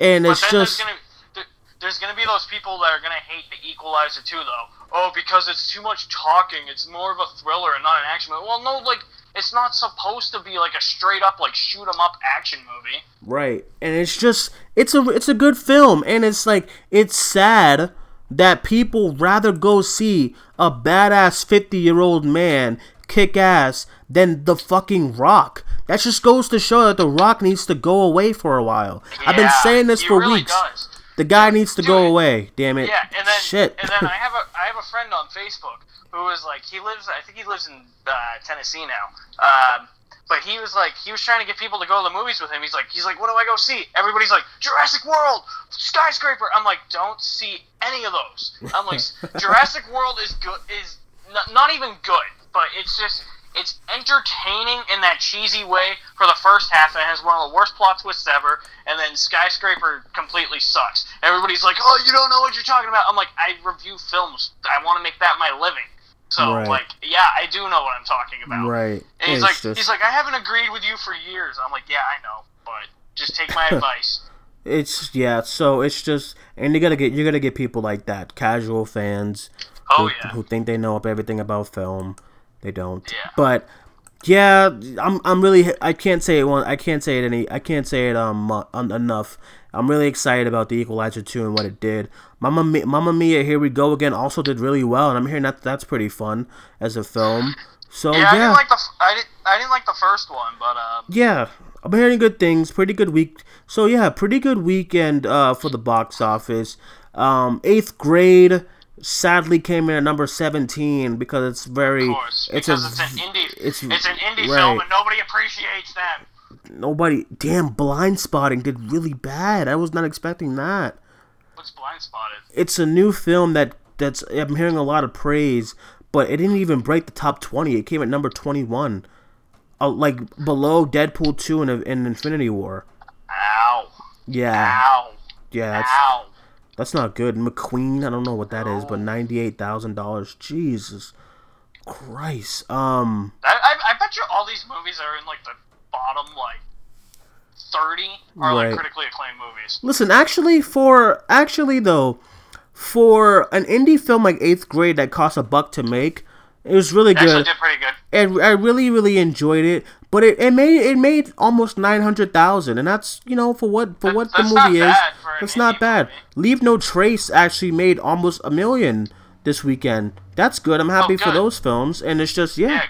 and But it's just there's gonna there, there's gonna be those people that are gonna hate the Equalizer 2, though. Oh, because it's too much talking. It's more of a thriller and not an action movie. Well, no, like it's not supposed to be like a straight up like shoot 'em up action movie. Right. And it's just it's a it's a good film and it's like it's sad that people rather go see a badass 50-year-old man kick ass than the fucking rock. That just goes to show that the rock needs to go away for a while. I've been saying this for really weeks. Does. The guy needs to go away, damn it. Yeah, and then Shit. and then I have a I have a friend on Facebook who was like he lives I think he lives in uh, Tennessee now. Um, but he was like he was trying to get people to go to the movies with him. He's like he's like what do I go see? Everybody's like Jurassic World, Skyscraper. I'm like don't see any of those. I'm like Jurassic World is good is not, not even good, but it's just It's entertaining in that cheesy way for the first half, and it has one of the worst plot twists ever. And then Skyscraper completely sucks. Everybody's like, "Oh, you don't know what you're talking about." I'm like, I review films. I want to make that my living. So, Right. like, yeah, I do know what I'm talking about. Right. And he's It's like, just- he's like, I haven't agreed with you for years. I'm like, yeah, I know, but just take my advice. It's yeah, so it's just and you gotta get you gotta get people like that, casual fans Oh who, yeah. who think they know up everything about film. They don't. Yeah. But yeah, I'm I'm really I can't say it one I can't say it any I can't say it um mu- enough. I'm really excited about the Equalizer 2 and what it did. Mama Mi- Mamma Mia Here We Go Again also did really well and I'm hearing that that's pretty fun as a film. So Yeah, yeah. I didn't like the I didn't I didn't like the first one, but um, Yeah, I'm hearing good things. Pretty good week. So yeah, pretty good weekend uh, for the box office. Um, eighth grade sadly came in at number seventeen because it's very. of course, it's because a, it's, an indie it's- it's, an indie right. film and nobody appreciates that nobody. Damn, Blind Spotting did really bad. I was not expecting that. What's blind spotted? It's a new film that that's. I'm hearing a lot of praise, but it didn't even break the top twenty. It came at number twenty one. Uh, like below Deadpool 2 and, and Infinity War. Ow! Yeah, Ow! yeah, that's, Ow! That's not good. McQueen, I don't know what that is, but ninety-eight thousand dollars. Jesus Christ. Um. I, I, I bet you all these movies are in like the bottom like thirty are Right. like critically acclaimed movies. Listen, actually, for actually though, for an indie film like Eighth Grade that cost a buck to make, it was really Actually, good. did pretty good. And I really, really enjoyed it. But it, it made it made almost nine hundred thousand, and that's you know for what for That- what the movie is. for It's not bad. movie. Leave No Trace actually made almost a million this weekend. That's good. I'm happy for Oh, good. those films, and it's just Yeah.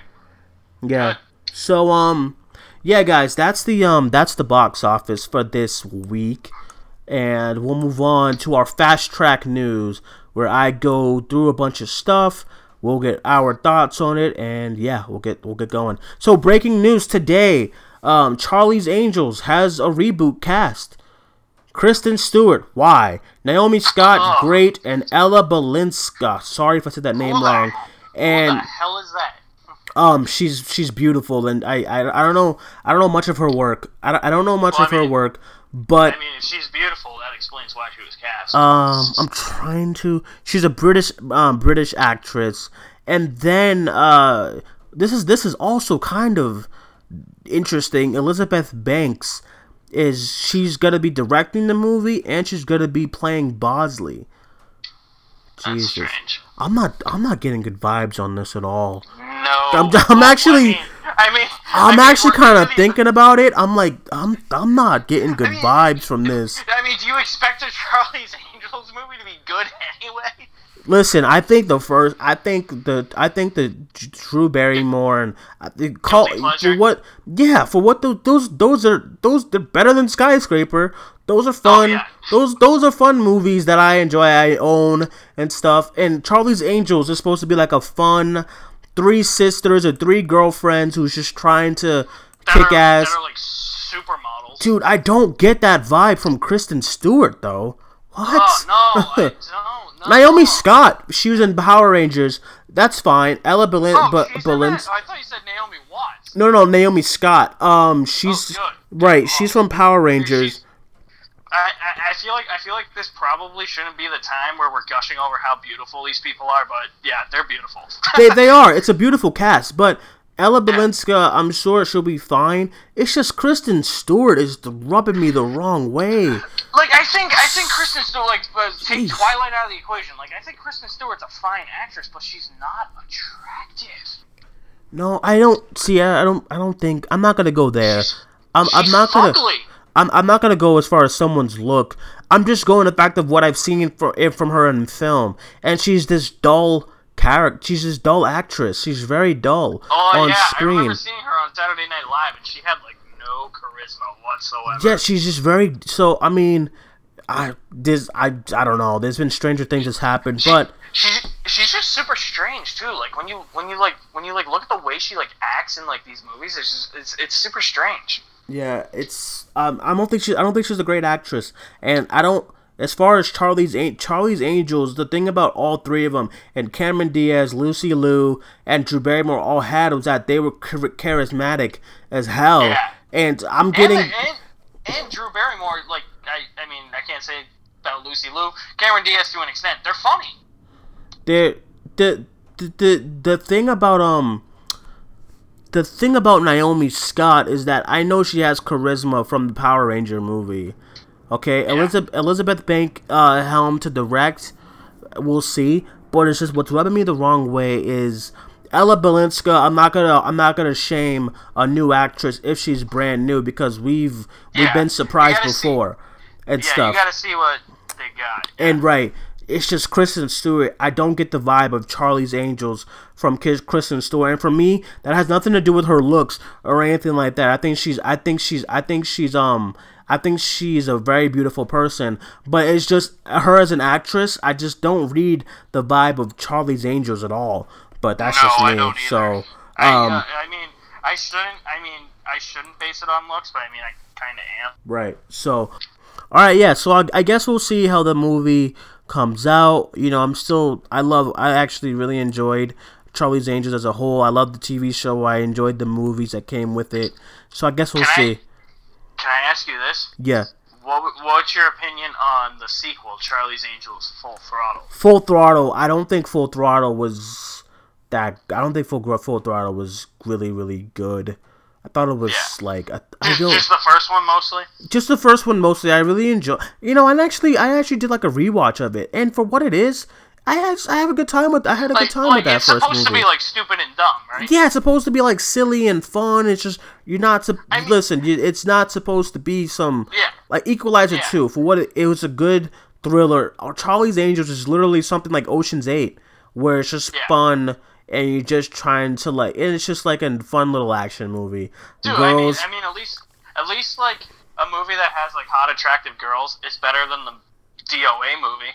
Yeah. So um yeah guys, that's the um that's the box office for this week. And we'll move on to our fast track news where I go through a bunch of stuff. We'll get our thoughts on it and yeah, we'll get we'll get going. So breaking news today, um Charlie's Angels has a reboot cast. Kristen Stewart, why? Naomi Scott, Oh. great, and Ella Balinska. Sorry if I said that name the- wrong. What And the hell is that? um, she's she's beautiful, and I, I I don't know I don't know much of her work. I don't, I don't know much Well, of I her work, but I mean, if she's beautiful, that explains why she was cast. um, I'm trying to. She's a British um British actress, and then uh, this is this is also kind of interesting. Elizabeth Banks is she's gonna be directing the movie, and she's gonna be playing Bosley. That's Jesus, strange. I'm not I'm not getting good vibes on this at all. No. I'm- I'm actually- I mean, I mean, I'm I mean, actually kind of thinking about it. I'm like, I'm, I'm not getting good mean- vibes from this. I mean, do you expect a Charlie's Angels movie to be good anyway? Listen, I think the first, I think the, I think the Drew Barrymore and I think call for what, yeah, for what those, those, those are those they're better than Skyscraper. Those are oh, fun. Oh, yeah. Those, those are fun movies that I enjoy. I own and stuff. And Charlie's Angels is supposed to be like a fun three sisters or three girlfriends who's just trying to That kick are, ass. Like supermodels. Dude, I don't get that vibe from Kristen Stewart though. What? Oh no, I don't. No. Naomi Scott, she was in Power Rangers. That's fine. Ella Balin, Oh, but she's in Balins. that? I thought you said Naomi Watts. No, no, Naomi Scott. Um, she's Oh, good. right. She's from Power Rangers. She's- I, I, I feel like I feel like this probably shouldn't be the time where we're gushing over how beautiful these people are, but yeah, they're beautiful. They, they are. It's a beautiful cast, but Ella Balinska, I'm sure she'll be fine. It's just Kristen Stewart is rubbing me the wrong way. like I think I think Kristen Stewart like uh, take Jeez. Twilight out of the equation. Like I think Kristen Stewart's a fine actress, but she's not attractive. No, I don't see. I I don't. I don't think. I'm not gonna go there. I'm. I'm She's not gonna. ugly. I'm, I'm not gonna go as far as someone's look. I'm just going the fact of what I've seen from from her in film, and she's this dull character. She's this dull actress. She's very dull Oh on yeah, I screen. remember seeing her on Saturday Night Live, and she had like no charisma whatsoever. Yeah, she's just very. So I mean, I this I I don't know. There's been stranger things that's happened, but she's she's just super strange too. Like when you when you like when you like look at the way she like acts in like these movies, it's just, it's it's super strange. Yeah, it's um I don't think she I don't think she's a great actress, and I don't. as far as Charlie's Charlie's Angels, the thing about all three of them and Cameron Diaz, Lucy Liu, and Drew Barrymore all had was that they were charismatic as hell. Yeah. And I'm getting and, and, and Drew Barrymore, like I, I mean, I can't say about Lucy Liu, Cameron Diaz to an extent. They're funny. They're the the the, the thing about um the thing about Naomi Scott is that I know she has charisma from the Power Ranger movie. Okay, yeah. Elizabeth Elizabeth Bank uh, Helm to direct, we'll see. But it's just what's rubbing me the wrong way is Ella Balinska. I'm not gonna I'm not gonna shame a new actress if she's brand new because we've yeah. we've been surprised before see, and yeah, stuff. You gotta see what they got. And right, it's just Kristen Stewart. I don't get the vibe of Charlie's Angels from Kristen Stewart, and for me, that has nothing to do with her looks or anything like that. I think she's, I think she's, I think she's, um, I think she's a very beautiful person, but it's just her as an actress. I just don't read the vibe of Charlie's Angels at all. But that's no, just me. I don't so, um, I, uh, I mean, I shouldn't. I mean, I shouldn't base it on looks, but I mean, I kind of am. Right. So, all right, yeah. So I, I guess we'll see how the movie comes out. You know, I'm still I love I actually really enjoyed Charlie's Angels as a whole. I love the TV show. I enjoyed the movies that came with it. So I guess we'll can see. I, can I ask you this? Yeah. What, what's your opinion on the sequel, Charlie's Angels Full Throttle? Full Throttle. I don't think Full Throttle was that. I don't think Full Full Throttle was really really good. I thought it was yeah. like I, I just, just, the first one mostly. Just the first one mostly. I really enjoy. You know, and actually, I actually did like a rewatch of it, and for what it is, I have I have a good time with. I had a like, good time like, with that it's first movie. It's supposed to be like stupid and dumb, right? Yeah, it's supposed to be like silly and fun. It's just you're not. Su- I mean, listen, it's not supposed to be some yeah. like Equalizer yeah. two. For what it, it was a good thriller. Charlie's Angels is literally something like Ocean's Eight, where it's just yeah. fun and you're just trying to like, and it's just like a fun little action movie. Dude, girls, I mean, I mean, at least, at least like a movie that has like hot, attractive girls is better than the DOA movie.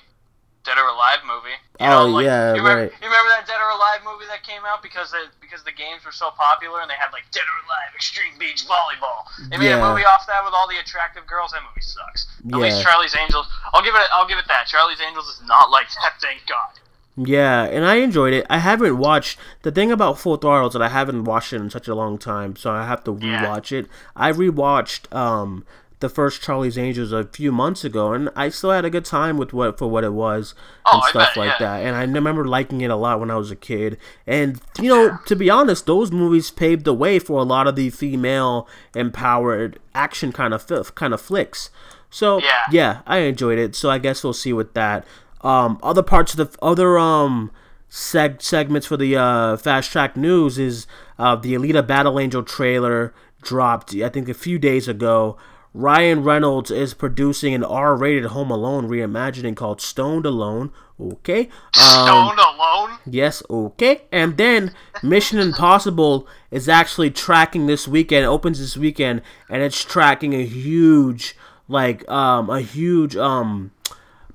Dead or Alive movie. You oh, know, oh like, yeah, you remember, right. You remember that Dead or Alive movie that came out because it, because the games were so popular and they had like Dead or Alive Extreme Beach Volleyball. They made yeah. a movie off that with all the attractive girls. That movie sucks. At yeah. least Charlie's Angels. I'll give it. I'll give it that. Charlie's Angels is not like that. Thank God. Yeah, and I enjoyed it. I haven't watched the thing about Full Throttle is that I haven't watched it in such a long time, so I have to rewatch yeah. it. I rewatched um the first Charlie's Angels a few months ago, and I still had a good time with what for what it was oh, and stuff bet, like yeah. that. And I remember liking it a lot when I was a kid. And you know, yeah. to be honest, those movies paved the way for a lot of the female empowered action kind of kind of flicks. So yeah. yeah, I enjoyed it. So I guess we'll see with that. Um, other parts of the other um seg- segments for the uh, fast track news is uh, the Alita Battle Angel trailer dropped. I think a few days ago. Ryan Reynolds is producing an R-rated Home Alone reimagining called Stoned Alone. Okay. Um, Stoned Alone. Yes. Okay. And then Mission Impossible is actually tracking this weekend. Opens this weekend, and it's tracking a huge, like, um, a huge, um,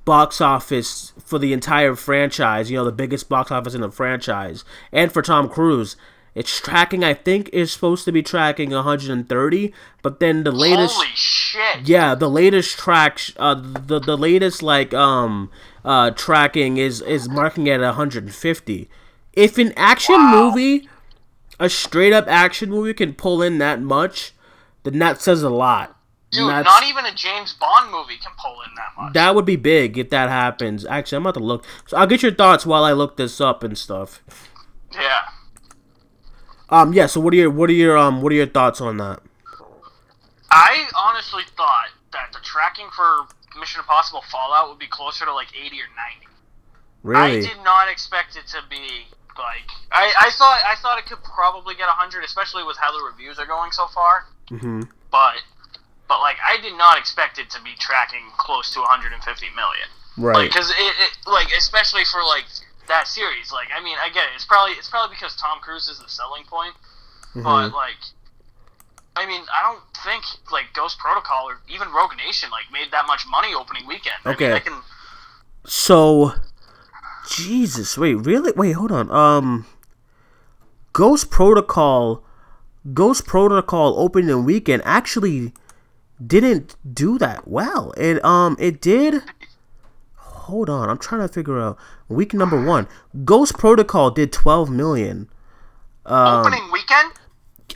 box office for the entire franchise, you know, the biggest box office in the franchise, and for Tom Cruise. It's tracking, I think, is supposed to be tracking 130, but then the latest. Holy shit! Yeah, the latest track, uh, the the latest like um uh tracking is is marking at 150. If an action wow. movie, a straight up action movie, can pull in that much, then that says a lot. Dude, not even a James Bond movie can pull in that much. That would be big if that happens. Actually, I'm about to look. So I'll get your thoughts while I look this up and stuff. Yeah. Um. Yeah. So what are your what are your um what are your thoughts on that? I honestly thought that the tracking for Mission Impossible Fallout would be closer to like 80 or 90. Really? I did not expect it to be like I, I thought I thought it could probably get 100, especially with how the reviews are going so far. Mm-hmm. But but like I did not expect it to be tracking close to 150 million. Right. Because like, it, it, like especially for like that series. Like I mean, I get it. It's probably it's probably because Tom Cruise is the selling point. Mm-hmm. But like, I mean, I don't think like Ghost Protocol or even Rogue Nation like made that much money opening weekend. Okay. I mean, I can... So, Jesus, wait, really? Wait, hold on. Um, Ghost Protocol, Ghost Protocol opening weekend actually didn't do that well. It um it did hold on. I'm trying to figure out week number one. Ghost Protocol did 12 million. Um, Opening weekend?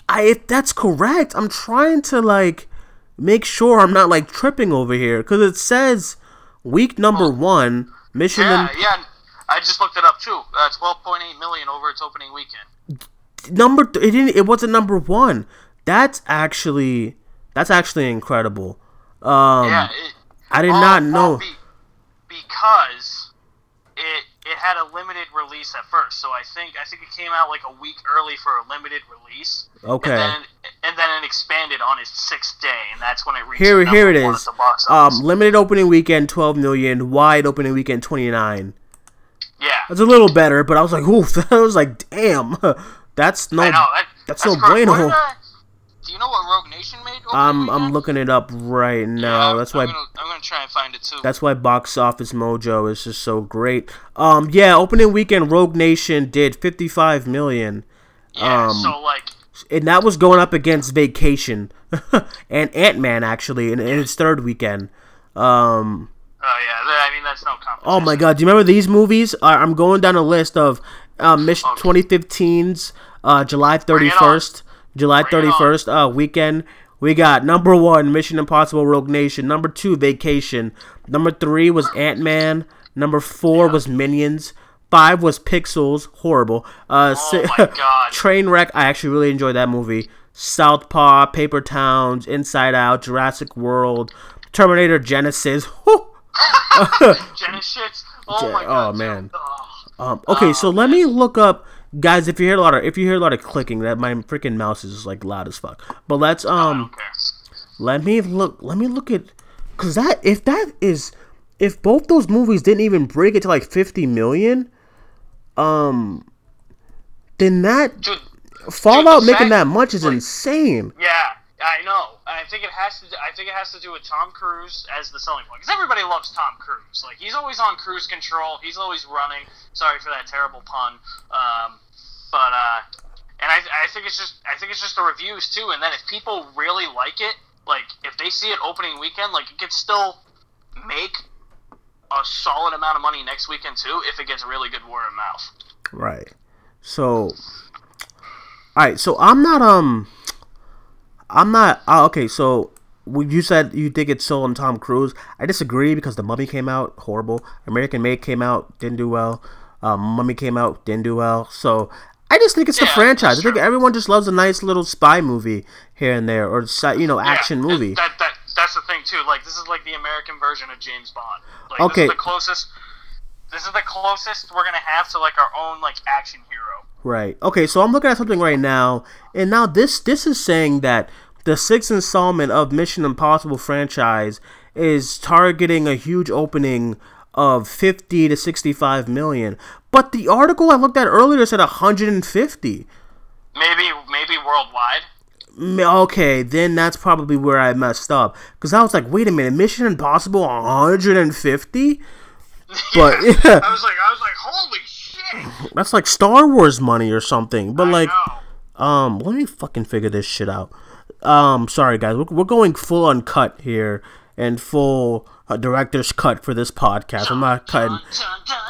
I if that's correct, I'm trying to like make sure I'm not like tripping over here because it says week number one Mission. Yeah, Im- yeah. I just looked it up too. Uh, 12.8 million over its opening weekend. number th- it didn't it wasn't number one. That's actually that's actually incredible. Um, yeah, it, I did oh, not know. be- because it it had a limited release at first. So I think I think it came out like a week early for a limited release. Okay. And then and then it expanded on its sixth day, and that's when it reached. Here, here it is. At the box Um, limited opening weekend, 12 million. Wide opening weekend, 29. yeah. That's a little better, but I was like, oof. I was like, damn. That's no. I know. That, that's that's no correct. bueno. What did, uh, do you know what Rogue Nation made? I'm I'm looking it up right now. Yeah, that's I'm why Gonna, I'm gonna try and find it too. that's why Box Office Mojo is just so great. Um, yeah, opening weekend, Rogue Nation did 55 million, yeah. um, so like. and that was going up against Vacation and Ant Man actually in, in its third weekend. Um, Oh yeah. I mean that's no competition. Oh my god, do you remember these movies? Uh, I'm going down a list of uh, Mission Okay. 2015's uh, July it on. 31st, July Bring it on. 31st uh, weekend. We got number one, Mission Impossible Rogue Nation. Number two, Vacation. Number three was Ant Man. Number four was Minions. Five was Pixels. Horrible. Uh, Oh si- my God. Trainwreck. I actually really enjoyed that movie. Southpaw, Paper Towns, Inside Out, Jurassic World, Terminator Genisys. Genisys. Oh Gen- my god. oh, man. Um, okay, so let me look up, guys. If you hear a lot of if you hear a lot of clicking, that my freaking mouse is like loud as fuck. But let's um, let me look. Let me look at, cause that if that is if both those movies didn't even break it to like fifty million, um, then that Dude, Fallout the making fact- that much is like- insane. yeah, I know. I think it has to. Do, I think it has to do with Tom Cruise as the selling point because everybody loves Tom Cruise. Like he's always on cruise control. He's always running. Sorry for that terrible pun. Um, but uh, and I, I think it's just I think it's just the reviews too. And then if people really like it, like if they see it opening weekend, like it could still make a solid amount of money next weekend too if it gets really good word of mouth. Right. So, all right. So I'm not um, I'm not. Uh, okay. So you said you think it's sold on Tom Cruise, I disagree because The Mummy came out horrible. American Made came out didn't do well. Um, Mummy came out didn't do well. So I just think it's the Yeah, franchise. I think everyone just loves a nice little spy movie here and there, or you know, action and movie. That, that that's the thing too. Like this is like the American version of James Bond. Like Okay. this is the closest. This is the closest we're gonna have to like our own like action hero. Right. Okay, so I'm looking at something right now, and now this this is saying that the sixth installment of Mission Impossible franchise is targeting a huge opening of 50 to 65 million. But the article I looked at earlier said 150. Maybe maybe worldwide. Okay, then that's probably where I messed up. Because I was like, wait a minute, Mission Impossible 150? But, yeah. I was like I was like holy shit. That's like Star Wars money or something. But, like, know. Um, let me fucking figure this shit out. Um, sorry guys, we're, we're going full uncut here and full uh, director's cut for this podcast. I'm not cutting.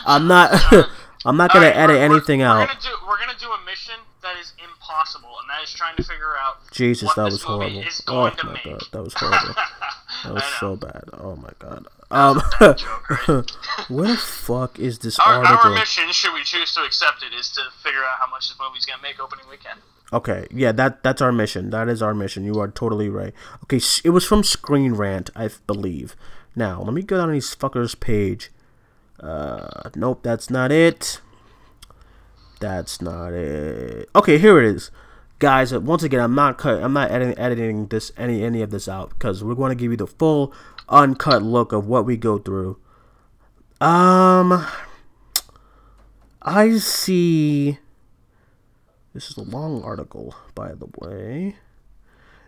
I'm not. I'm not gonna Alright, edit we're- we're- anything we're out. Gonna do, we're gonna do a mission that is impossible, and that is trying to figure out. Jesus, what that was horrible. Oh my make. god, that was horrible. That was so bad. Oh my god. Um, where the fuck is this Our, our mission, should we choose to accept it, is to figure out how much this movie's gonna make opening weekend. Okay, yeah, that that's our mission. That is our mission. You are totally right. Okay, it was from Screen Rant, I believe. Now, let me go down these fuckers' page. Uh, nope, that's not it. That's not it. Okay, here it is, guys. uh, Once again, I'm not cut. I'm not editing, editing this any any of this out because we're going to give you the full uncut look of what we go through. Um, I see. This is a long article, by the way.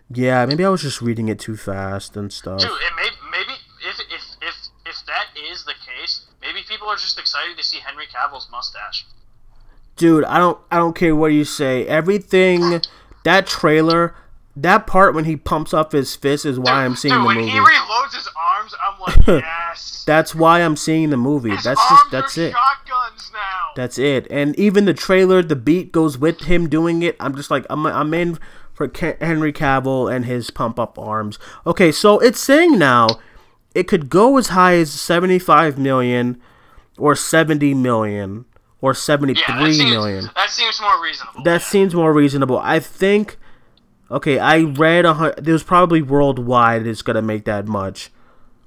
Yeah, maybe I was just reading it too fast and stuff. Dude, it maybe if, if if if that is the case, maybe people are just excited to see Henry Cavill's mustache. Dude, I don't I don't care what you say. Everything that trailer, that part when he pumps up his fist is why I'm seeing Dude, the when movie. he reloads his arms, I'm like, yes. That's why I'm seeing the movie. His that's just that's it. That's it. And even the trailer, the beat goes with him doing it. I'm just like, I'm, I'm in for Ke- Henry Cavill and his pump up arms. Okay, so it's saying now it could go as high as 75 million or 70 million or yeah, seventy-three that million. seems, That seems more reasonable. That seems more reasonable. I think. Okay, I read a there's probably worldwide it's gonna make that much.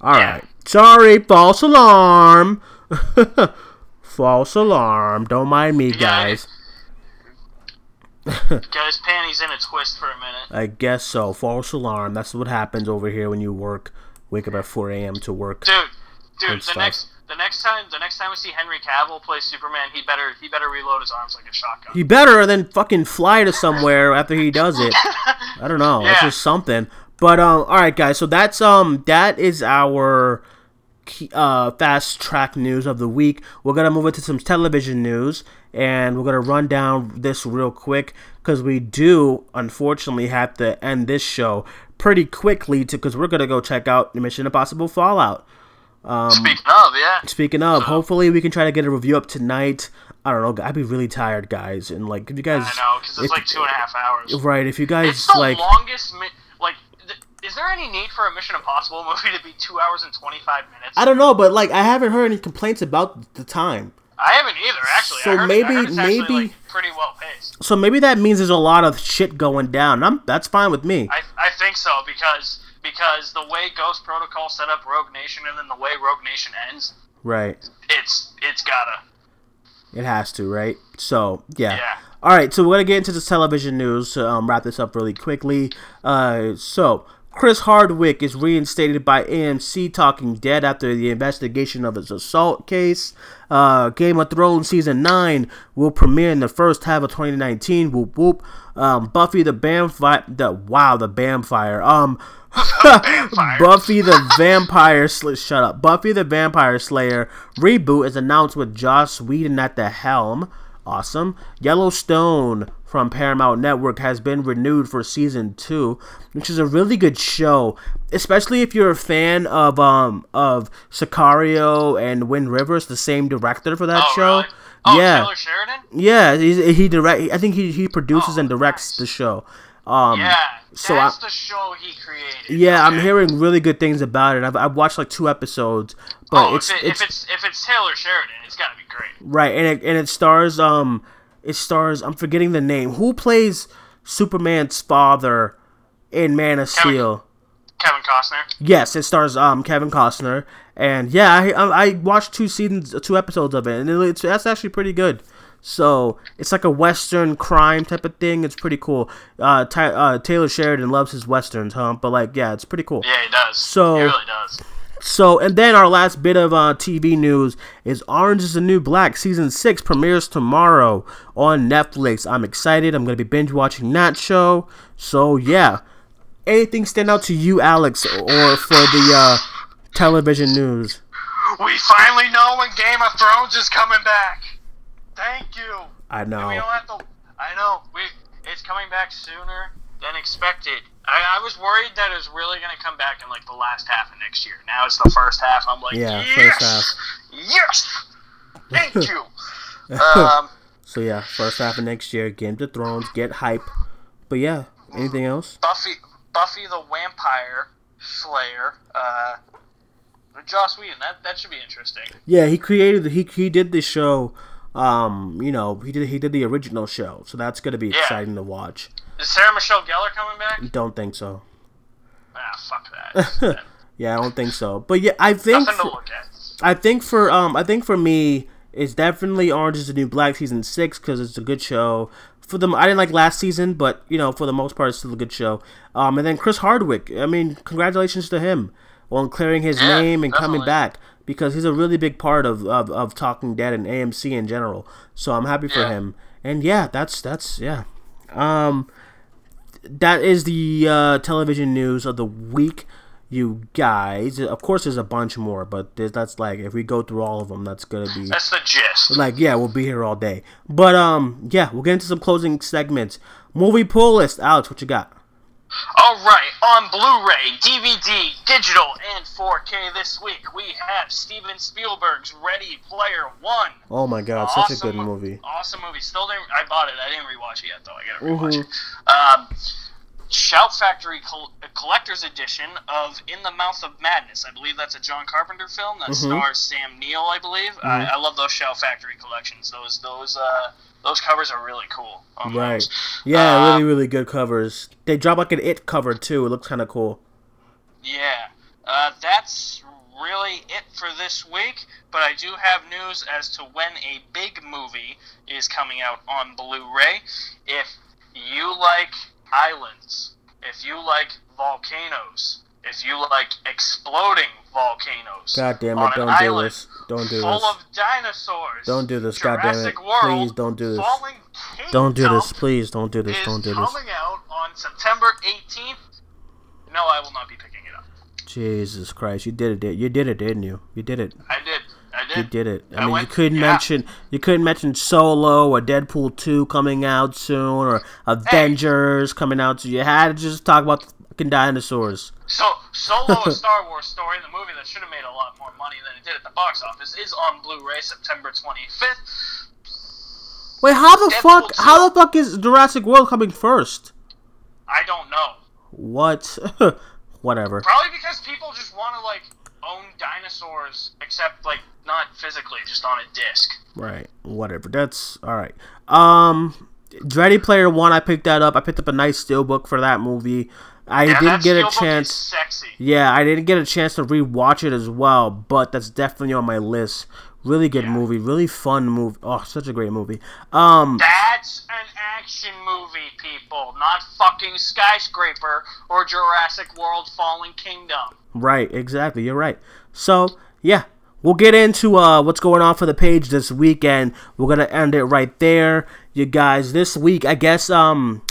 All Yeah. right, sorry, false alarm. false alarm. Don't mind me, Yeah, guys. Got his panties in a twist for a minute. I guess so. False alarm. That's what happens over here when you work. Wake up at 4 a.m. to work. Dude, dude, the stuff. next the next time the next time we see Henry Cavill play Superman, he better he better reload his arms like a shotgun. He better then fucking fly to somewhere after he does it. I don't know. Yeah. just something. But um, all right, guys. So that's um, that is our uh fast track news of the week. We're gonna move into some television news, and we're gonna run down this real quick because we do unfortunately have to end this show pretty quickly to because we're gonna go check out Mission Impossible Fallout. Um, speaking of, yeah. Speaking of, hopefully we can try to get a review up tonight. I don't know. I'd be really tired, guys, and like if you guys, I know, because it's if- like two and a half hours. right? If you guys It's the like, longest. Mi- like, th- is there any need for a Mission Impossible movie to be two hours and twenty five minutes? I don't know, but like I haven't heard any complaints about the time. I haven't either, actually. So maybe- I heard it's actually, maybe- like, pretty well paced. So maybe that means there's a lot of shit going down. I'm that's fine with me. I, I think so because because the way Ghost Protocol set up Rogue Nation and then the way Rogue Nation ends, Right. it's it's gotta It has to, right? So yeah. yeah. All right, so we're gonna get into this television news to um, wrap this up really quickly. Uh, so Chris Hardwick is reinstated by AMC Talking Dead after the investigation of his assault case. Uh, Game of Thrones season nine will premiere in the first half of 2019. Whoop whoop. Um, Buffy the Vampire. The wow, the Bamfire. Um. Buffy the Vampire Slayer. shut up. Buffy the Vampire Slayer reboot is announced with Joss Whedon at the helm. Awesome. Yellowstone from Paramount Network has been renewed for season two, which is a really good show, especially if you're a fan of um of Sicario and Wind Rivers, the same director for that Oh, show. really? Oh, yeah, Taylor Sheridan? yeah. He's, he direct. I think he he produces Oh, and directs nice. the show. Um, Yeah. So that's I- the show he created. yeah, I'm hearing really good things about it. I've, I've watched like two episodes, but Oh, it's if, it, it's if it's if it's Taylor Sheridan, it's gotta be great. right, and it and it stars um, it stars I'm forgetting the name. Who plays Superman's father in Man of Kevin- Steel? Kevin Costner. Yes, it stars um Kevin Costner, and yeah, I I, I watched two seasons, two episodes of it, and it's that's actually pretty good. So it's like a western crime type of thing. It's pretty cool. Uh, Ty, uh Taylor Sheridan loves his westerns, huh? But like, yeah, it's pretty cool. Yeah, he does. So- he really does. So, and then our last bit of uh, TV news is Orange is the New Black season six premieres tomorrow on Netflix. I'm excited. I'm gonna be binge watching that show. So yeah, anything stand out to you, Alex, or for the uh, television news? We finally know when Game of Thrones is coming back. Thank you. I And we don't have to. I know. We it's coming back sooner than expected. I, I was worried that it was really going to come back in like the last half of next year. Now it's the first half. I'm like, Yeah, yes, yes, thank you. um, So yeah, first half of next year, Game of Thrones, get hype. But yeah, anything else? Buffy, Buffy the Vampire Slayer. Uh, Joss Whedon. That that should be interesting. Yeah, he created. He he did the show. Um, you know, he did he did the original show, so that's gonna be Yeah. exciting to watch. Is Sarah Michelle Gellar coming back? Don't think so. Ah, fuck that. Yeah, I don't think so. But yeah, I think to for, look at. I think for um I think for me it's definitely Orange is the New Black season six because it's a good show. For them, I didn't like last season, but you know for the most part it's still a good show. Um, and then Chris Hardwick. I mean, congratulations to him on clearing his Yeah, name and coming back because he's a really big part of, of, of Talking Dead and AMC in general. So I'm happy for Yeah. him. And yeah, that's that's yeah. Um, that is the uh, television news of the week, you guys. Of course, there's a bunch more, but that's like if we go through all of them, that's gonna be That's the gist. like yeah, we'll be here all day. But um, yeah, we'll get into some closing segments. Movie pull list, Alex, what you got? All right, on Blu-ray, DVD, digital, and 4K this week, we have Steven Spielberg's Ready Player One. Oh my god, such a good movie. Awesome movie. Still didn't. I bought it. I didn't rewatch it yet, though. I gotta Mm-hmm. it. Um, Shout Factory Col- Collector's Edition of In the Mouth of Madness. I believe that's a John Carpenter film that Mhm. stars Sam Neill. I believe. Mm-hmm. I, I love those Shout Factory collections. Those those uh those covers are really cool. on Right. Yeah, Uh, really, really good covers. They drop like an it cover too. It looks kind of cool. Yeah, uh, that's really it for this week. But I do have news as to when a big movie is coming out on Blu-ray. If you like islands, if you like volcanoes, if you like exploding volcanoes, God damn it! Don't do this. Don't do full this. of dinosaurs, Don't do this. God damn it! Please don't do this. Don't do this. Please don't do this. Don't do this. coming out on September 18th. No, I will not be picking it up. Jesus Christ! You did it. You did it, didn't you? You did it. I did. I did. You did it. I, I mean, you couldn't yeah. mention you couldn't mention Solo or Deadpool two coming out soon or Avengers coming out. So you had to just talk about the fucking dinosaurs. So, Solo, a Star Wars story, the movie that should have made a lot more money than it did at the box office, is on Blu-ray September 25th. Wait, how the Deadpool fuck? 2. How the fuck is Jurassic World coming first? I don't know. What? Whatever. Probably because people just want to like own dinosaurs, except like not physically, just on a disc. Right. Whatever. That's all right. Um, Ready Player One. I picked that up. I picked up a nice steelbook for that movie. I Yeah, didn't get a chance. Sexy. Yeah, I didn't get a chance to rewatch it as well, but that's definitely on my list. Really good Yeah. movie, really fun movie. Oh, such a great movie. Um, That's an action movie, people, not fucking skyscraper or Jurassic World: Fallen Kingdom. right, exactly. You're right. So yeah, we'll get into uh what's going on for the page this weekend. We're gonna end it right there, you guys. This week, I guess um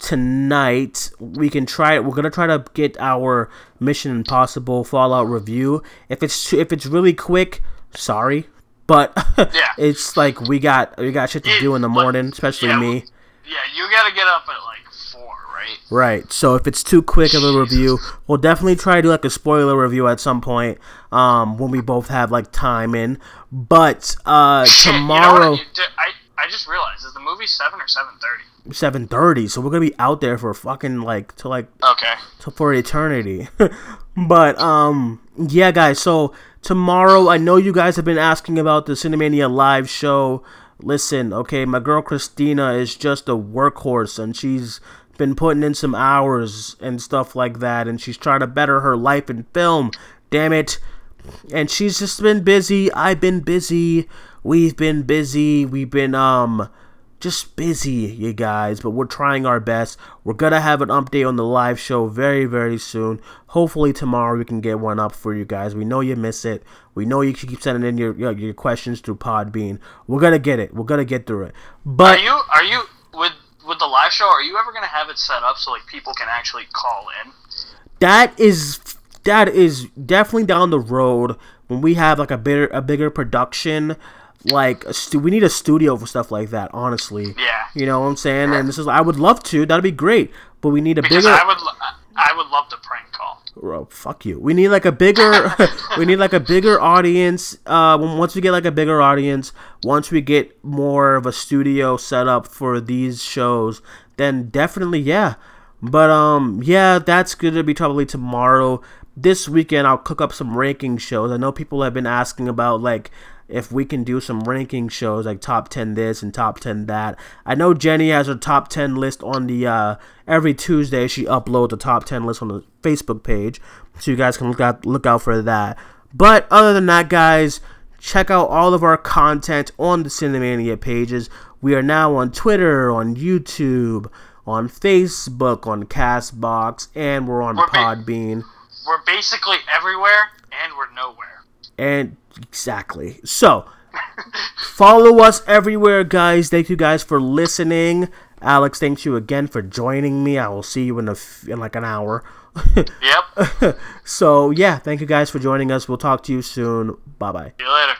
tonight we can try it. We're gonna try to get our Mission Impossible Fallout review. If it's if it's really quick, sorry, but Yeah. it's like we got we got shit to Yeah, do in the morning, especially yeah, me. Yeah, you gotta get up at like four, right? Right. So if it's too quick of a review, we'll definitely try to do like a spoiler review at some point. Um, when we both have like time in. But uh, Shit, you know tomorrow I I just realized is the movie seven or seven thirty? Seven thirty, so we're gonna be out there for fucking like to like Okay. to, for eternity. but um, yeah, guys. So tomorrow, I know you guys have been asking about the Cinemania live show. Listen, okay, my girl Christina is just a workhorse, and she's been putting in some hours and stuff like that, and she's trying to better her life in film. Damn it. And she's just been busy. I've been busy. We've been busy. We've been um just busy, you guys, but we're trying our best. We're gonna have an update on the live show very, very soon. Hopefully tomorrow we can get one up for you guys. We know you miss it. We know you keep sending in your your, your questions through Podbean. We're gonna get it. We're gonna get through it. But Are you are you with with the live show? Are you ever gonna have it set up so like people can actually call in? that is that is definitely down the road when we have like a bigger a bigger production. Like a stu- we need a studio for stuff like that. Honestly, Yeah. you know what I'm saying. And this is I would love to. That'd be great. But we need a Because bigger. I would I would love to prank call. Bro, fuck you. We need like a bigger, we need like a bigger audience. Uh, once we get like a bigger audience, once we get more of a studio set up for these shows, then definitely yeah. But um, yeah, that's gonna be probably tomorrow. This weekend, I'll cook up some ranking shows. I know people have been asking about like if we can do some ranking shows like top 10 this and top 10 that. I know Jenny has her top 10 list on the uh every Tuesday she uploads a top 10 list on the Facebook page. So you guys can look out look out for that. But other than that guys, check out all of our content on the Cinemania pages. We are now on Twitter, on YouTube, on Facebook, on Castbox, and we're on We're ba- Podbean. We're basically everywhere and we're nowhere. And exactly. So, follow us everywhere, guys. Thank you guys for listening. Alex, thanks you again for joining me. I will see you in a f- in like an hour. Yep. so, yeah, thank you guys for joining us. We'll talk to you soon. Bye bye. See you later.